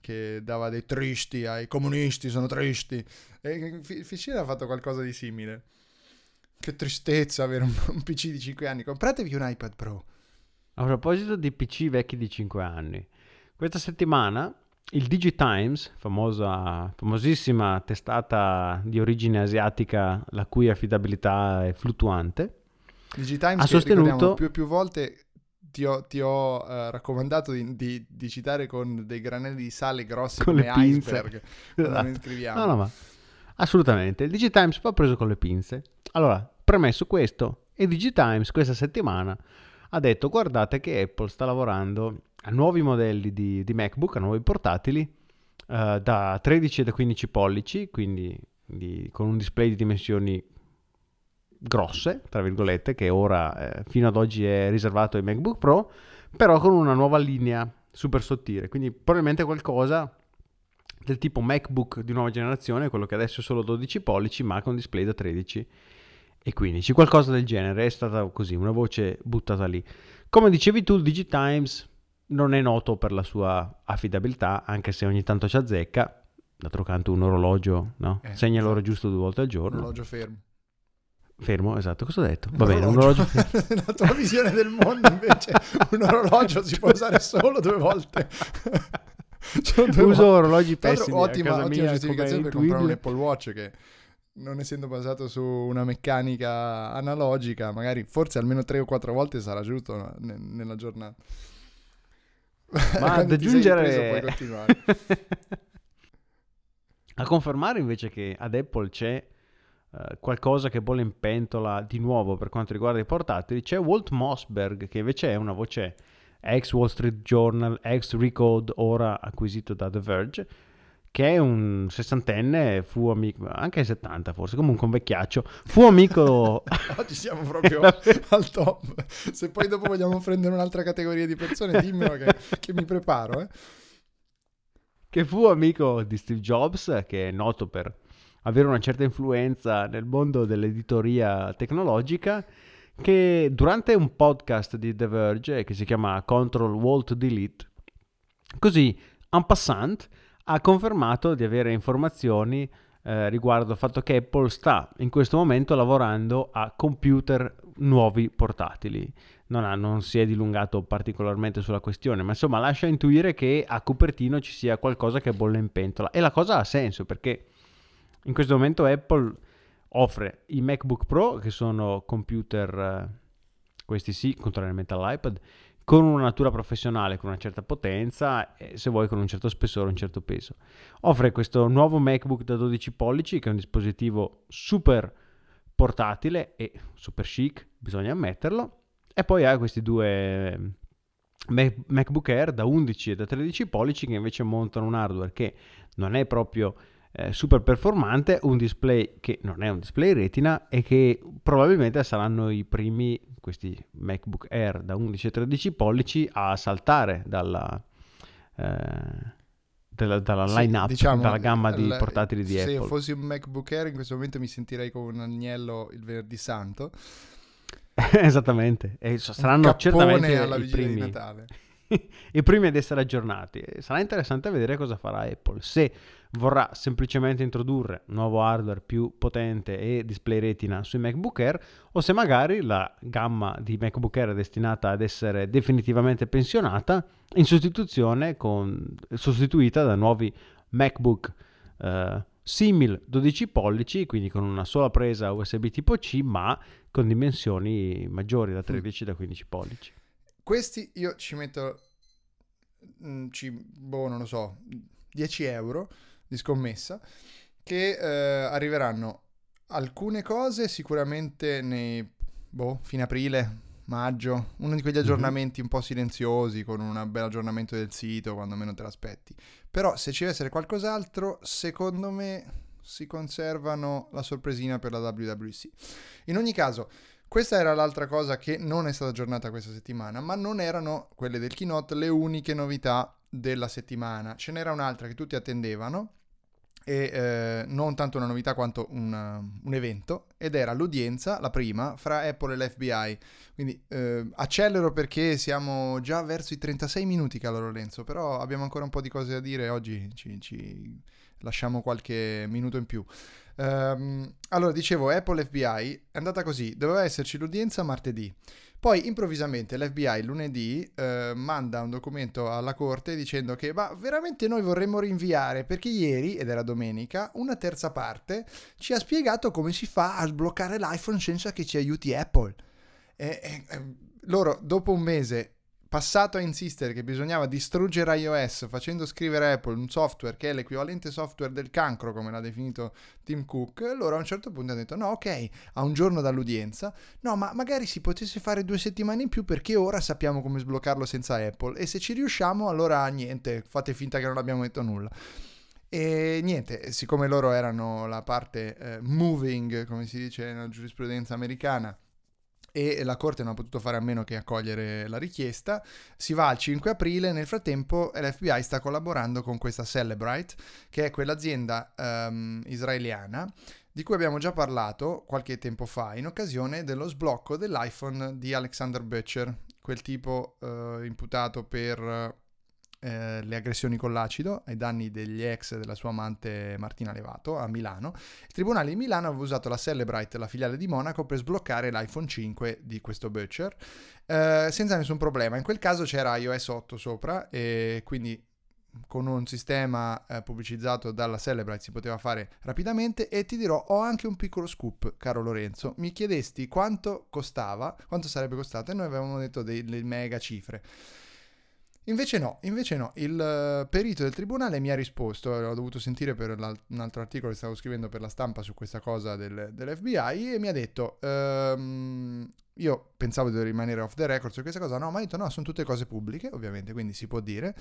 che dava dei tristi ai comunisti, sono tristi. E Fi- Ficino ha fatto qualcosa di simile. Che tristezza avere un, un PC di 5 anni. Compratevi un iPad Pro. A proposito di PC vecchi di 5 anni, questa settimana il DigiTimes, famosa, famosissima testata di origine asiatica la cui affidabilità è fluttuante, Digitimes Ha sostenuto- più e più volte ti ho, ti ho, eh, raccomandato di, di- di citare con dei granelli di sale grossi Con come le pinze. iceberg. Esatto. No, no, ma assolutamente. Il DigiTimes va preso con le pinze. Allora, premesso questo, il DigiTimes questa settimana ha detto guardate che Apple sta lavorando a nuovi modelli di, di MacBook, a nuovi portatili eh, da 13 e da 15 pollici, quindi di- con un display di dimensioni grosse, tra virgolette, che ora eh, fino ad oggi è riservato ai MacBook Pro, però con una nuova linea super sottile, quindi probabilmente qualcosa del tipo MacBook di nuova generazione, quello che adesso è solo 12 pollici, ma con display da 13 e 15, qualcosa del genere, è stata così, una voce buttata lì. Come dicevi tu, il DigiTimes non è noto per la sua affidabilità, anche se ogni tanto ci azzecca, d'altro canto un orologio, no? Eh, Segna l'ora esatto. giusto due volte al giorno. Orologio fermo. Fermo, esatto, cosa ho detto? Va bene, un orologio. La tua visione del mondo invece, un orologio si può usare solo due volte. Solo due Uso volte. orologi pessimi a ottima, casa ottima mia, giustificazione per comprare un Apple Watch che non essendo basato su una meccanica analogica, magari forse almeno tre o quattro volte sarà giusto nella giornata. Ma ad ripreso aggiungere... continuare. A confermare invece che ad Apple c'è eh, qualcosa che bolle in pentola di nuovo per quanto riguarda i portatili, c'è Walt Mossberg che invece è una voce ex Wall Street Journal, ex Recode, ora acquisito da The Verge, che è un sessantenne, fu amico, anche 70 forse, comunque un vecchiaccio, fu amico... Oggi siamo proprio al top. Se poi dopo vogliamo prendere un'altra categoria di persone, dimmelo che, che mi preparo. Eh. che fu amico di Steve Jobs, che è noto per avere una certa influenza nel mondo dell'editoria tecnologica, che durante un podcast di The Verge che si chiama Control Walt Delete, così en passant ha confermato di avere informazioni eh, riguardo al fatto che Apple sta in questo momento lavorando a computer nuovi portatili. Non, ha, non, si è dilungato particolarmente sulla questione, ma insomma lascia intuire che a Cupertino ci sia qualcosa che bolle in pentola. E la cosa ha senso perché in questo momento Apple offre i MacBook Pro, che sono computer, eh, questi sì, contrariamente all'iPad, con una natura professionale, con una certa potenza e se vuoi con un certo spessore, un certo peso. Offre questo nuovo MacBook da 12 pollici che è un dispositivo super portatile e super chic, bisogna ammetterlo, e poi ha questi due MacBook Air da 11 e da 13 pollici che invece montano un hardware che non è proprio eh, super performante, un display che non è un display retina e che probabilmente saranno i primi, questi MacBook Air da 11 e 13 pollici, a saltare dalla... Eh, dalla, dalla sì, line up, diciamo, dalla gamma di portatili di se Apple. Se fossi un MacBook Air in questo momento mi sentirei come un agnello il venerdì santo. Esattamente, e saranno certamente i primi, i primi ad essere aggiornati. Sarà interessante vedere cosa farà Apple. Se vorrà semplicemente introdurre nuovo hardware più potente e display retina sui MacBook Air o se magari la gamma di MacBook Air è destinata ad essere definitivamente pensionata in sostituzione con, sostituita da nuovi MacBook eh, simil 12 pollici, quindi con una sola presa USB tipo C, ma con dimensioni maggiori da 13 da 15 pollici. Questi io ci metto, mm, ci, boh, non lo so, 10 euro di scommessa, che eh, arriveranno alcune cose sicuramente nei, boh, fine aprile, maggio, uno di quegli mhm. aggiornamenti mm-hmm. un po' silenziosi con un bel aggiornamento del sito quando meno te l'aspetti. Però se ci deve essere qualcos'altro, secondo me si conservano la sorpresina per la WWC. In ogni caso, questa era l'altra cosa che non è stata aggiornata questa settimana, ma non erano quelle del keynote le uniche novità della settimana. Ce n'era un'altra che tutti attendevano e eh, non tanto una novità quanto una, un evento ed era l'udienza, la prima, fra Apple e l'FBI. Quindi eh, accelero perché siamo già verso i 36 minuti, caro Lorenzo, però abbiamo ancora un po' di cose da dire, oggi ci, ci lasciamo qualche minuto in più. Um, allora, dicevo, Apple FBI è andata così, doveva esserci l'udienza martedì. Poi improvvisamente l'FBI lunedì eh, manda un documento alla corte dicendo che ma veramente noi vorremmo rinviare perché ieri, ed era domenica, una terza parte ci ha spiegato come si fa a sbloccare l'iPhone senza che ci aiuti Apple. E, e, loro dopo un mese passato a insistere che bisognava distruggere iOS facendo scrivere Apple un software che è l'equivalente software del cancro, come l'ha definito Tim Cook, loro a un certo punto hanno detto no, ok, a un giorno dall'udienza, no, ma magari si potesse fare due settimane in più perché ora sappiamo come sbloccarlo senza Apple e se ci riusciamo allora niente, fate finta che non abbiamo detto nulla. E niente, siccome loro erano la parte eh, moving, come si dice nella giurisprudenza americana, e la Corte non ha potuto fare a meno che accogliere la richiesta. Si va al 5 aprile, nel frattempo l'FBI sta collaborando con questa Celebrite, che è quell'azienda um, israeliana di cui abbiamo già parlato qualche tempo fa in occasione dello sblocco dell'iPhone di Alexander Butcher, quel tipo uh, imputato per eh, le aggressioni con l'acido ai danni degli ex della sua amante Martina Levato a Milano. Il tribunale di Milano aveva usato la Celebrite, la filiale di Monaco, per sbloccare l'iPhone 5 di questo Butcher eh, senza nessun problema. In quel caso c'era iOS 8 sopra e quindi con un sistema eh, pubblicizzato dalla Celebrite si poteva fare rapidamente e ti dirò ho anche un piccolo scoop caro Lorenzo mi chiedesti quanto costava quanto sarebbe costato e noi avevamo detto delle mega cifre Invece no, invece no, il eh, perito del tribunale mi ha risposto, ho dovuto sentire per un altro articolo che stavo scrivendo per la stampa su questa cosa del, dell'FBI e mi ha detto, ehm, io pensavo di rimanere off the record su questa cosa, no, ma ha detto no, sono tutte cose pubbliche, ovviamente, quindi si può dire,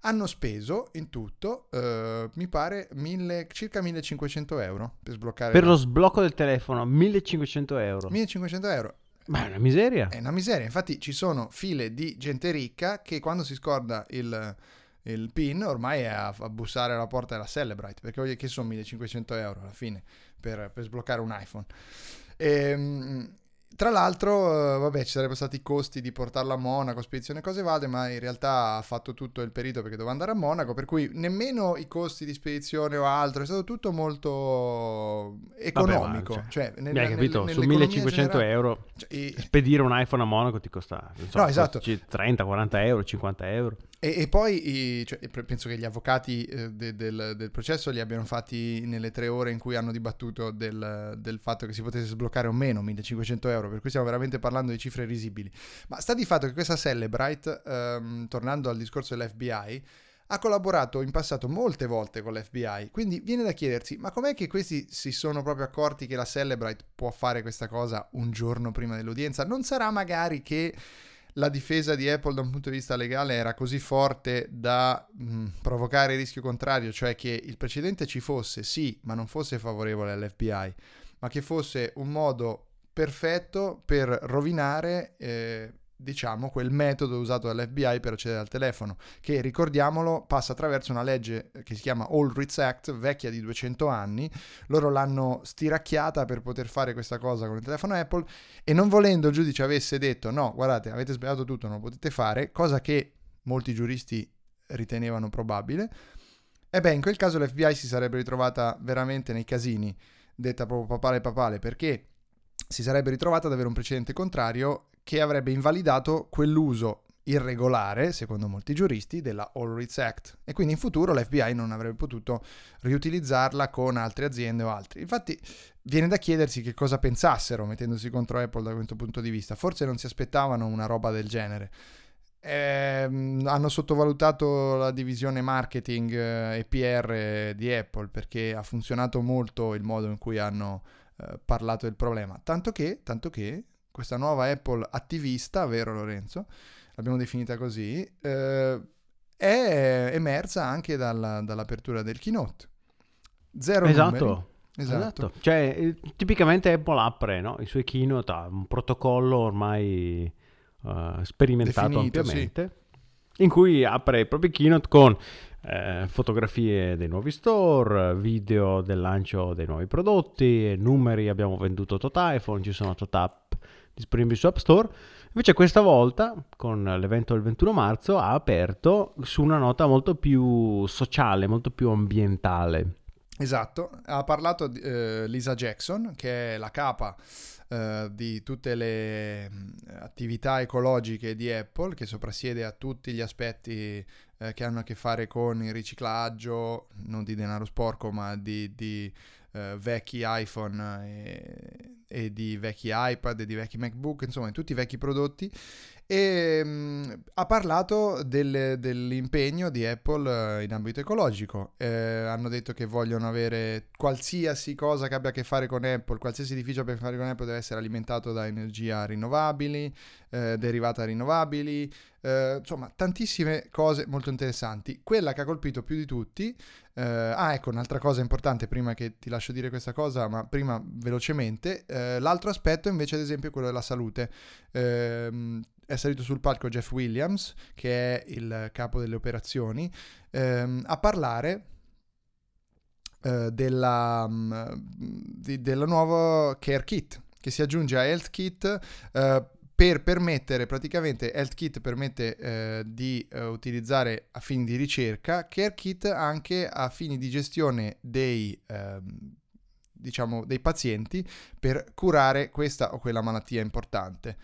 hanno speso in tutto, eh, mi pare, mille, circa 1500 euro per sbloccare... Per lo sblocco del telefono, 1500 euro. 1500 euro. Ma è una miseria. È una miseria. Infatti ci sono file di gente ricca che quando si scorda il, il PIN, ormai è a, a, bussare alla porta della Celebrite, perché che sono 1500 euro alla fine per, per sbloccare un iPhone. Ehm, tra l'altro, eh, vabbè, ci sarebbero stati i costi di portarlo a Monaco, spedizione cose vade, ma in realtà ha fatto tutto il perito perché doveva andare a Monaco, per cui nemmeno i costi di spedizione o altro, è stato tutto molto economico. Vabbè, cioè, cioè, nel, hai capito, nel, su 1500 generale, euro cioè, e... spedire un iPhone a Monaco ti costa so, no, esatto. 30, 40 euro, 50 euro. E, e poi cioè, penso che gli avvocati eh, de, del, del, processo li abbiano fatti nelle tre ore in cui hanno dibattuto del, del, fatto che si potesse sbloccare o meno 1500 euro, per cui stiamo veramente parlando di cifre risibili. Ma sta di fatto che questa Celebrite, ehm, tornando al discorso dell'FBI, ha collaborato in passato molte volte con l'FBI, quindi viene da chiedersi, ma com'è che questi si sono proprio accorti che la Celebrite può fare questa cosa un giorno prima dell'udienza? Non sarà magari che la difesa di Apple da un punto di vista legale era così forte da mh, mm, provocare il rischio contrario, cioè che il precedente ci fosse, sì, ma non fosse favorevole all'FBI, ma che fosse un modo perfetto per rovinare eh, diciamo, quel metodo usato dall'FBI per accedere al telefono, che ricordiamolo passa attraverso una legge che si chiama Aldrich Act, vecchia di 200 anni. Loro l'hanno stiracchiata per poter fare questa cosa con il telefono Apple e non volendo il giudice avesse detto no, guardate, avete sbagliato tutto, non lo potete fare, cosa che molti giuristi ritenevano probabile. E beh, in quel caso l'FBI si sarebbe ritrovata veramente nei casini, detta proprio papale papale, perché si sarebbe ritrovata ad avere un precedente contrario che avrebbe invalidato quell'uso irregolare, secondo molti giuristi, della All Rights Act e quindi in futuro l'FBI non avrebbe potuto riutilizzarla con altre aziende o altri. Infatti viene da chiedersi che cosa pensassero mettendosi contro Apple da questo punto di vista. Forse non si aspettavano una roba del genere. Eh, hanno sottovalutato la divisione marketing eh, e PR di Apple perché ha funzionato molto il modo in cui hanno eh, parlato del problema. Tanto che, tanto che questa nuova Apple attivista, vero Lorenzo? L'abbiamo definita così, eh, è emersa anche dalla, dall'apertura del keynote. Zero esatto. numeri. Esatto. esatto. Cioè, eh, tipicamente Apple apre no? i suoi keynote a un protocollo ormai uh, sperimentato Definito, ampiamente, sì. in cui apre i propri keynote con eh, fotografie dei nuovi store, video del lancio dei nuovi prodotti, numeri, abbiamo venduto tot iPhone, ci sono tot app disponibili su App Store. Invece questa volta, con l'evento del 21 marzo, ha aperto su una nota molto più sociale, molto più ambientale. Esatto, ha parlato eh, Lisa Jackson, che è la capa eh, di tutte le mm, attività ecologiche di Apple, che soprassiede a tutti gli aspetti eh, che hanno a che fare con il riciclaggio, non di denaro sporco, ma di, di eh, vecchi iPhone e, e, di vecchi iPad e di vecchi MacBook, insomma, di tutti i vecchi prodotti. E mh, mm, ha parlato del, dell'impegno di Apple eh, in ambito ecologico. Eh, hanno detto che vogliono avere qualsiasi cosa che abbia a che fare con Apple, qualsiasi edificio abbia a che fare con Apple deve essere alimentato da energia rinnovabili, eh, derivata rinnovabili, eh, insomma, tantissime cose molto interessanti. Quella che ha colpito più di tutti Uh, ah, ecco, un'altra cosa importante prima che ti lascio dire questa cosa, ma prima velocemente. Uh, l'altro aspetto invece, ad esempio, è quello della salute. È salito sul palco Jeff Williams, che è il capo delle operazioni, ehm, a parlare della, um, di, della nuova Care Kit che si aggiunge a Health Kit per permettere praticamente HealthKit permette eh, di eh, utilizzare a fini di ricerca CareKit anche a fini di gestione dei, eh, diciamo, dei pazienti per curare questa o quella malattia importante.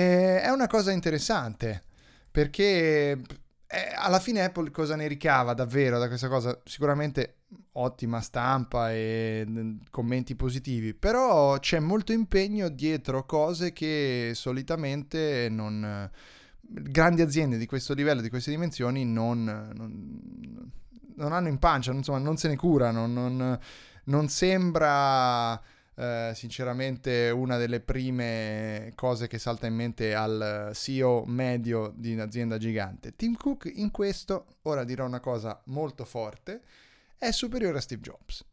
È una cosa interessante perché eh, alla fine Apple cosa ne ricava davvero da questa cosa? Sicuramente ottima stampa e mm, commenti positivi, però c'è molto impegno dietro cose che solitamente non... grandi aziende di questo livello, di queste dimensioni non, non, non hanno in pancia, insomma non se ne curano, non sembra eh, sinceramente una delle prime cose che salta in mente al CEO medio di un'azienda gigante. Tim Cook in questo, ora dirò una cosa molto forte, è superiore a Steve Jobs.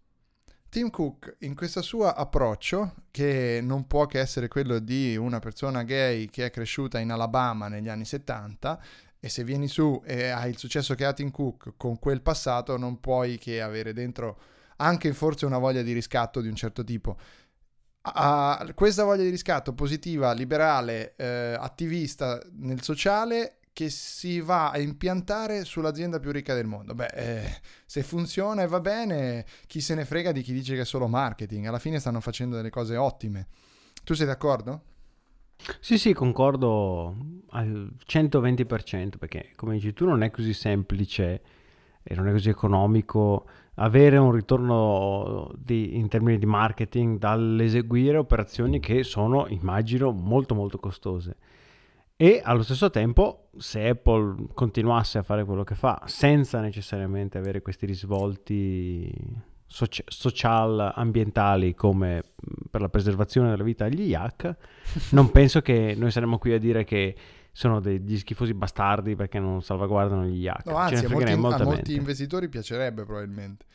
Tim Cook in questo suo approccio, che non può che essere quello di una persona gay che è cresciuta in Alabama negli anni 70, E se vieni su e hai il successo che ha Tim Cook con quel passato, non puoi che avere dentro anche forse una voglia di riscatto di un certo tipo. A questa voglia di riscatto positiva, liberale, eh, attivista nel sociale che si va a impiantare sull'azienda più ricca del mondo. Beh, eh, se funziona e va bene, chi se ne frega di chi dice che è solo marketing. Alla fine stanno facendo delle cose ottime. Tu sei d'accordo? Sì, sì, concordo al 120% perché, come dici tu, non è così semplice e non è così economico avere un ritorno di, in termini di marketing dall'eseguire operazioni che sono, immagino, molto molto costose. E allo stesso tempo, se Apple continuasse a fare quello che fa, senza necessariamente avere questi risvolti soci- social, ambientali come per la preservazione della vita agli yak, non penso che noi saremmo qui a dire che sono degli schifosi bastardi perché non salvaguardano gli yak. No, anzi, a molti, a molti investitori piacerebbe probabilmente.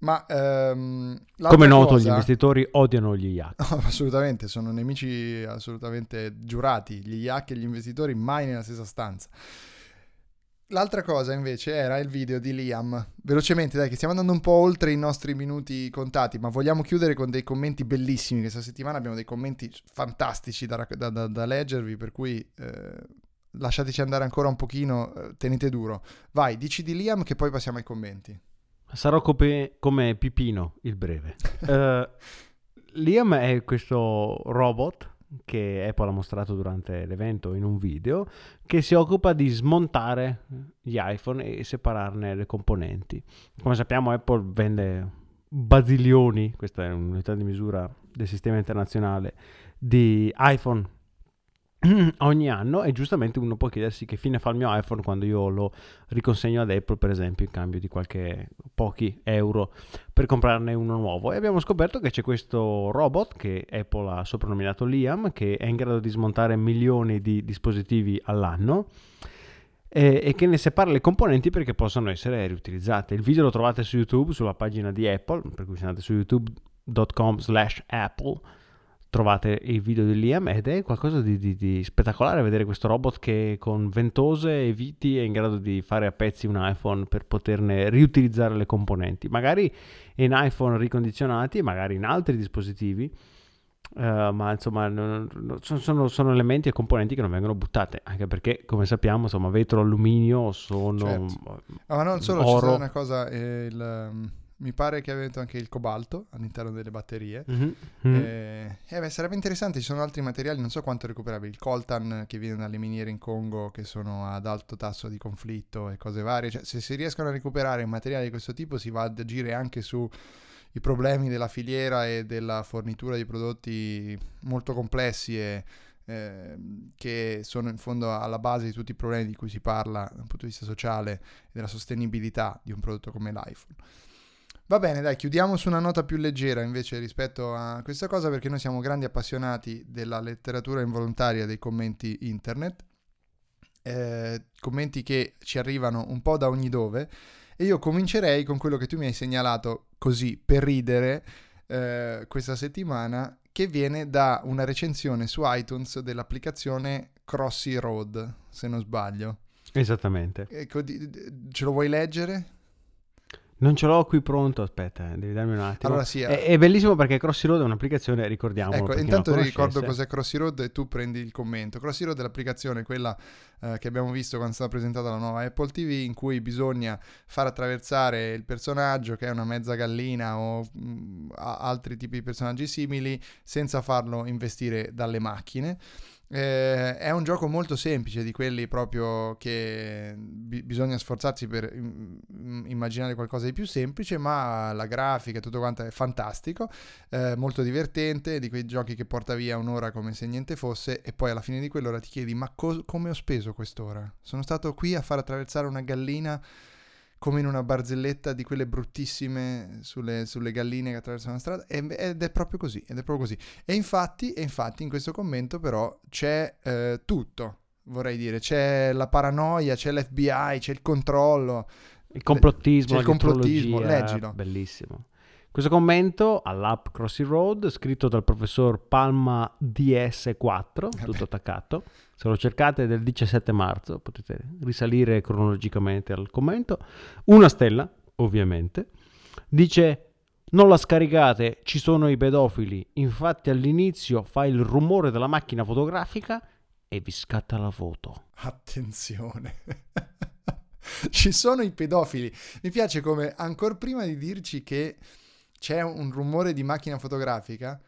Ma ehm, come noto, cosa... gli investitori odiano gli yak. No, assolutamente, sono nemici assolutamente giurati. Gli yak e gli investitori mai nella stessa stanza. L'altra cosa invece era il video di Liam. Velocemente, dai, che stiamo andando un po' oltre i nostri minuti contati, ma vogliamo chiudere con dei commenti bellissimi. Questa settimana abbiamo dei commenti fantastici da, da, da, da leggervi, per cui eh, lasciateci andare ancora un pochino, eh, tenete duro. Vai, dici di Liam che poi passiamo ai commenti. Sarò come, come Pipino, il breve. uh, Liam è questo robot che Apple ha mostrato durante l'evento in un video, che si occupa di smontare gli iPhone e separarne le componenti. Come sappiamo Apple vende bazilioni, questa è un'unità di misura del sistema internazionale, di iPhone ogni anno e giustamente uno può chiedersi che fine fa il mio iPhone quando io lo riconsegno ad Apple per esempio in cambio di qualche pochi euro per comprarne uno nuovo. E abbiamo scoperto che c'è questo robot che Apple ha soprannominato Liam che è in grado di smontare milioni di dispositivi all'anno e, e che ne separa le componenti perché possono essere riutilizzate. Il video lo trovate su YouTube sulla pagina di Apple per cui se andate su youtube.com slash apple trovate il video di Liam ed è qualcosa di, di, di, spettacolare vedere questo robot che con ventose e viti è in grado di fare a pezzi un iPhone per poterne riutilizzare le componenti, magari in iPhone ricondizionati, magari in altri dispositivi. Uh, ma insomma non, non, sono, sono, elementi e componenti che non vengono buttate anche perché come sappiamo insomma vetro alluminio sono certo. ma non solo oro. c'è una cosa eh, il, um mi pare che abbia anche il cobalto all'interno delle batterie. Mm-hmm. Eh, eh beh, sarebbe interessante, ci sono altri materiali, non so quanto recuperabili. Il coltan che viene dalle miniere in Congo che sono ad alto tasso di conflitto e cose varie. Cioè, se si riescono a recuperare materiali di questo tipo si va ad agire anche su i problemi della filiera e della fornitura di prodotti molto complessi e eh, che sono in fondo alla base di tutti i problemi di cui si parla dal punto di vista sociale e della sostenibilità di un prodotto come l'iPhone. Va bene, dai, chiudiamo su una nota più leggera invece rispetto a questa cosa perché noi siamo grandi appassionati della letteratura involontaria dei commenti internet, eh, commenti che ci arrivano un po' da ogni dove e io comincerei con quello che tu mi hai segnalato così per ridere eh, questa settimana che viene da una recensione su iTunes dell'applicazione Crossy Road, se non sbaglio. Esattamente. Ecco, ce lo vuoi leggere? Non ce l'ho qui pronto, aspetta, eh, devi darmi un attimo. Allora, sì, è, è, bellissimo perché Crossy Road è un'applicazione, ricordiamo. Ecco, intanto ricordo cos'è Crossy Road e tu prendi il commento. Crossy Road è l'applicazione, quella eh, che abbiamo visto quando è stata presentata la nuova Apple TV, in cui bisogna far attraversare il personaggio, che è una mezza gallina o mh, mm, altri tipi di personaggi simili, senza farlo investire dalle macchine. Eh, è un gioco molto semplice, di quelli proprio che bi- bisogna sforzarsi per im- immaginare qualcosa di più semplice, ma la grafica e tutto quanto è fantastico, eh, molto divertente, di quei giochi che porta via un'ora come se niente fosse e poi alla fine di quell'ora ti chiedi ma co- come ho speso quest'ora? Sono stato qui a far attraversare una gallina come in una barzelletta di quelle bruttissime sulle, sulle galline che attraversano la strada ed è proprio così, ed è proprio così. E infatti, e infatti in questo commento però c'è eh, tutto, vorrei dire, c'è la paranoia, c'è l'FBI, c'è il controllo. Il complottismo, c'è il complottismo, leggilo. Bellissimo. Questo commento all'app Crossy Road, scritto dal professor Palma DS4, Eh tutto attaccato. Se lo cercate del 17 marzo, potete risalire cronologicamente al commento. Una stella, ovviamente. Dice non la scaricate, ci sono i pedofili. Infatti all'inizio fa il rumore della macchina fotografica e vi scatta la foto. Attenzione. Ci sono i pedofili. Mi piace come ancora prima di dirci che c'è un rumore di macchina fotografica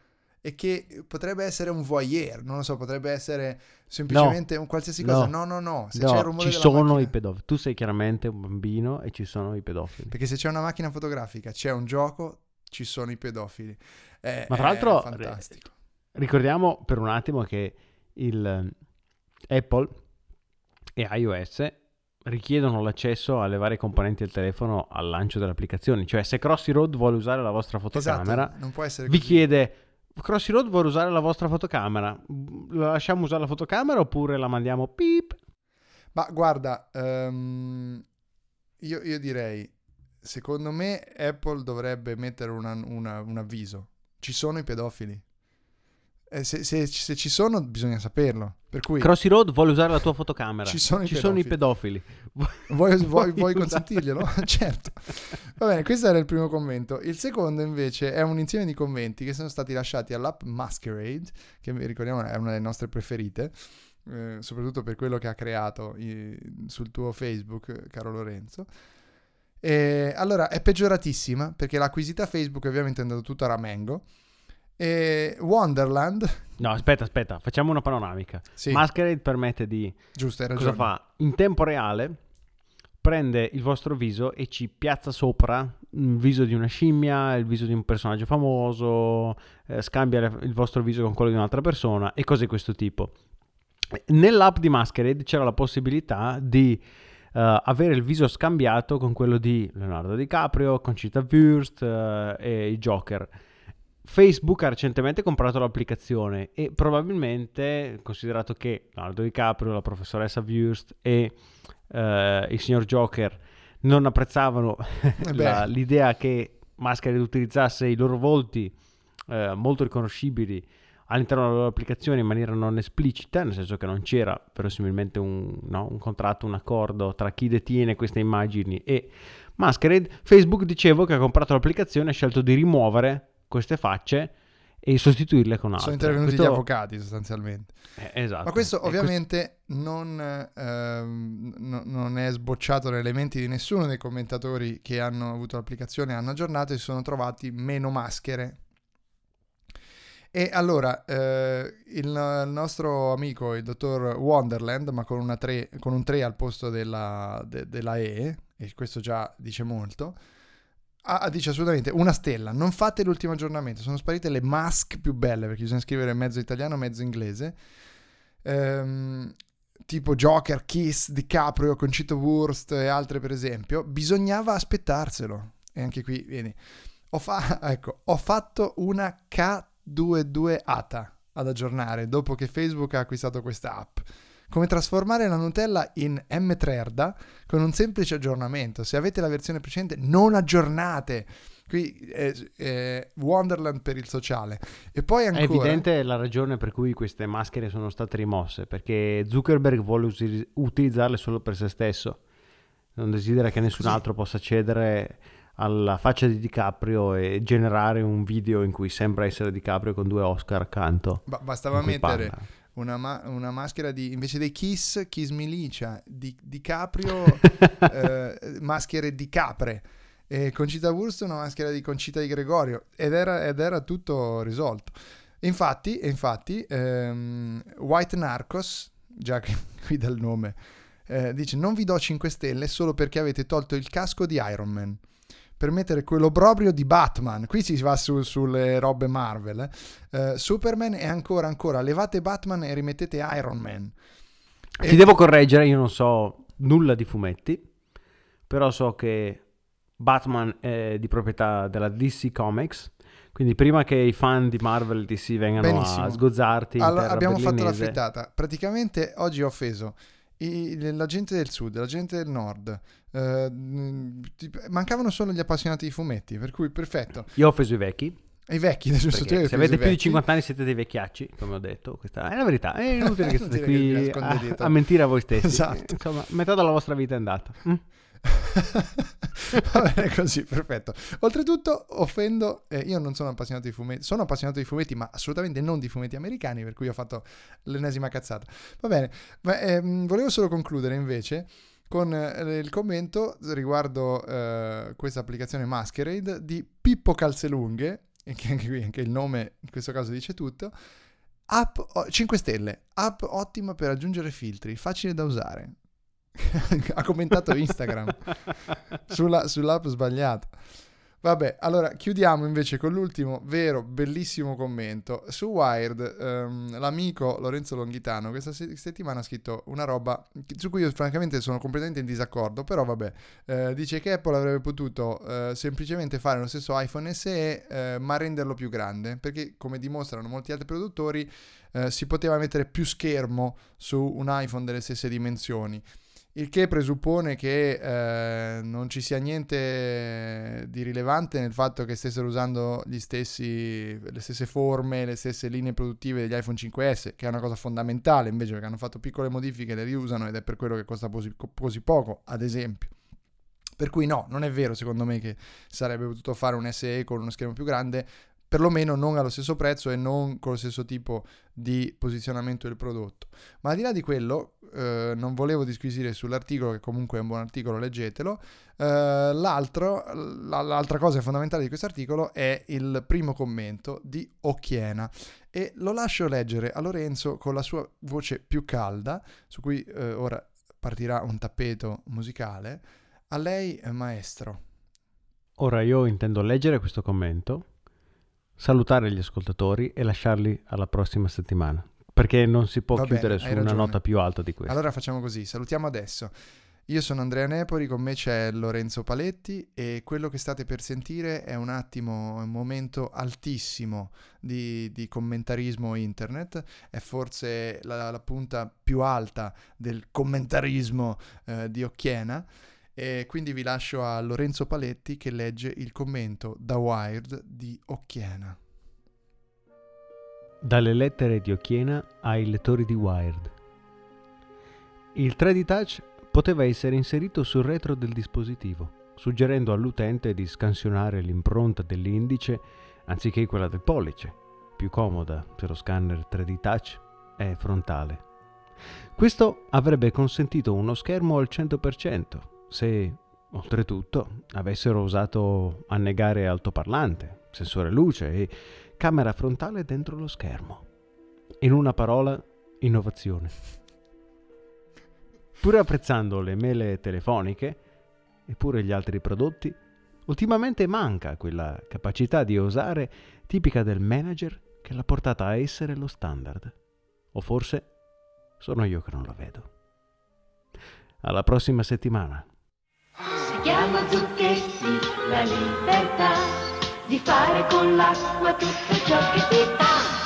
e che potrebbe essere un voyeur, non lo so, potrebbe essere semplicemente un qualsiasi cosa. No, no, no, se c'è il No, rumore ci sono macchina- i pedofili. Tu sei chiaramente un bambino e ci sono i pedofili. Perché se c'è una macchina fotografica, c'è un gioco, ci sono i pedofili. È, Ma tra l'altro, fantastico. Ricordiamo per un attimo che il eh, Apple e iOS richiedono l'accesso alle varie componenti del telefono al lancio delle applicazioni. Cioè, se Crossy Road vuole usare la vostra fotocamera, Esatto, non può essere vi così. chiede Crossy Road vuole usare la vostra fotocamera. La lasciamo usare la fotocamera oppure la mandiamo pip? Ma guarda, ehm, io, io direi, secondo me Apple dovrebbe mettere una- una- un avviso. Ci sono i pedofili. E se, se- se ci sono bisogna saperlo. Per cui Crossy Road vuole usare la tua fotocamera. Ci sono i i pedofili. vuoi, vuoi- vuoi vuoi usare- consentirglielo? certo. Va bene, questo era il primo commento. Il secondo invece è un insieme di commenti che sono stati lasciati all'app Masquerade, che ricordiamo è una delle nostre preferite, eh, soprattutto per quello che ha creato i- sul tuo Facebook, caro Lorenzo. E, allora, è peggioratissima perché l'acquisita Facebook ovviamente è andato tutto a ramengo. E Wonderland, No, aspetta, aspetta, facciamo una panoramica. sì, Masquerade permette di giusto, hai ragione. cosa fa? In tempo reale prende il vostro viso e ci piazza sopra il viso di una scimmia, il viso di un personaggio famoso, eh, scambia il vostro viso con quello di un'altra persona e cose di questo tipo. Nell'app di Masquerade c'era la possibilità di eh, avere il viso scambiato con quello di Leonardo DiCaprio, Concita Wurst eh, e i Joker. Facebook ha recentemente comprato l'applicazione e probabilmente, considerato che Leonardo DiCaprio, la professoressa Wurst e eh, il signor Joker non apprezzavano Eh la- l'idea che Masquerade utilizzasse i loro volti eh, molto riconoscibili all'interno della loro applicazione in maniera non esplicita, nel senso che non c'era verosimilmente un, no, un contratto, un accordo tra chi detiene queste immagini e Masquerade, Facebook dicevo che ha comprato l'applicazione e ha scelto di rimuovere queste facce e sostituirle con altre. Sono intervenuti Questo- gli avvocati sostanzialmente. eh, esatto. Ma questo ovviamente non, ehm, no- non è sbocciato nelle menti di nessuno dei commentatori che hanno avuto l'applicazione, hanno aggiornato e si sono trovati meno maschere. E allora, eh, il, il nostro amico, il dottor Wonderland, ma con, una 3, con un 3 al posto della, de- della E, e questo già dice molto, ha- dice assolutamente una stella, non fate l'ultimo aggiornamento, sono sparite le mask più belle perché bisogna scrivere mezzo italiano, mezzo inglese. Ehm, tipo Joker, Kiss, DiCaprio, Concito Wurst e altre per esempio, bisognava aspettarselo. E anche qui, vedi, ho, fa- ecco, ho fatto una K22 ATA ad aggiornare dopo che Facebook ha acquistato questa app. Come trasformare la Nutella in M3erda con un semplice aggiornamento. Se avete la versione precedente, non aggiornate. Qui è, è Wonderland per il sociale. E poi È ancora... evidente la ragione per cui queste maschere sono state rimosse, perché Zuckerberg vuole usi- utilizzarle solo per se stesso. Non desidera che nessun Così. altro possa accedere alla faccia di DiCaprio e generare un video in cui sembra essere DiCaprio con due Oscar accanto. Ba- bastava mettere parla. Una, ma- una maschera di invece dei Kiss, Kiss Milicia, di, di Caprio, eh, maschere di capre. E Concita Wurst una maschera di Concita di Gregorio ed era, ed era tutto risolto. Infatti, infatti ehm, White Narcos, già che qui dal nome, eh, dice non vi do 5 stelle solo perché avete tolto il casco di Iron Man per mettere quell'obrobrio di Batman. Qui si va su- sulle robe Marvel. eh. Eh, Superman e ancora, ancora, levate Batman e rimettete Iron Man. E- Ti devo correggere, io non so nulla di fumetti, però so che Batman è di proprietà della DC Comics, quindi prima che i fan di Marvel e DC vengano Benissimo. a sgozzarti Allora, abbiamo fatto la frittata. Praticamente oggi ho offeso i, la gente del sud, la gente del nord, eh, mancavano solo gli appassionati di fumetti, per cui perfetto. Io ho offeso i vecchi. I vecchi, giusto? Se avete più di 50 anni siete dei vecchiacci, come ho detto, questa è la verità. È inutile che state qui a, a, mentire a voi stessi. Esatto. Insomma, metà della vostra vita è andata. Mm? Va bene così, perfetto. Oltretutto offendo, eh, io non sono appassionato di fumetti, sono appassionato di fumetti, ma assolutamente non di fumetti americani, per cui ho fatto l'ennesima cazzata. Va bene, ma ehm, volevo solo concludere invece con eh, il commento riguardo eh, questa applicazione Masquerade di Pippo Calzelunghe che anche qui anche il nome in questo caso dice tutto. App 5 stelle, app ottima per aggiungere filtri, facile da usare. ha commentato Instagram sulla, sull'app sbagliata. Vabbè, allora chiudiamo invece con l'ultimo vero bellissimo commento. Su Wired, um, l'amico Lorenzo Longhitano questa se- settimana ha scritto una roba su cui io francamente sono completamente in disaccordo, però vabbè, eh, dice che Apple avrebbe potuto eh, semplicemente fare lo stesso iPhone SE eh, ma renderlo più grande, perché come dimostrano molti altri produttori eh, si poteva mettere più schermo su un iPhone delle stesse dimensioni. Il che presuppone che eh, non ci sia niente di rilevante nel fatto che stessero usando stessi, le stesse forme, le stesse linee produttive degli iPhone 5S, che è una cosa fondamentale invece perché hanno fatto piccole modifiche, le riusano ed è per quello che costa così, così poco, ad esempio. Per cui no, non è vero secondo me che sarebbe potuto fare un SE con uno schermo più grande, perlomeno non allo stesso prezzo e non con lo stesso tipo di posizionamento del prodotto. Ma al di là di quello, eh, non volevo disquisire sull'articolo, che comunque è un buon articolo, leggetelo. Eh, l'altra cosa fondamentale di questo articolo è il primo commento di Occhiena e lo lascio leggere a Lorenzo con la sua voce più calda, su cui eh, ora partirà un tappeto musicale. A lei, maestro. Ora io intendo leggere questo commento salutare gli ascoltatori e lasciarli alla prossima settimana. Perché non si può Va chiudere bene, su una nota più alta di questa. Allora facciamo così, salutiamo adesso. Io sono Andrea Nepoli, con me c'è Lorenzo Paletti e quello che state per sentire è un attimo, un momento altissimo di, di commentarismo internet, è forse la, la, punta più alta del commentarismo eh, di Occhiena. E quindi vi lascio a Lorenzo Paletti che legge il commento da Wired di Occhiena. Dalle lettere di Occhiena ai lettori di Wired. Il 3D Touch poteva essere inserito sul retro del dispositivo, suggerendo all'utente di scansionare l'impronta dell'indice anziché quella del pollice, più comoda se lo scanner 3D Touch è frontale. Questo avrebbe consentito uno schermo al 100%, se oltretutto avessero osato annegare altoparlante, sensore luce e camera frontale dentro lo schermo. In una parola, innovazione. Pur apprezzando le mele telefoniche, eppure gli altri prodotti, ultimamente manca quella capacità di osare tipica del manager che l'ha portata a essere lo standard. O forse sono io che non lo vedo. Alla prossima settimana chiama Zucchetti la libertà di fare con l'acqua tutto ciò che ti dà.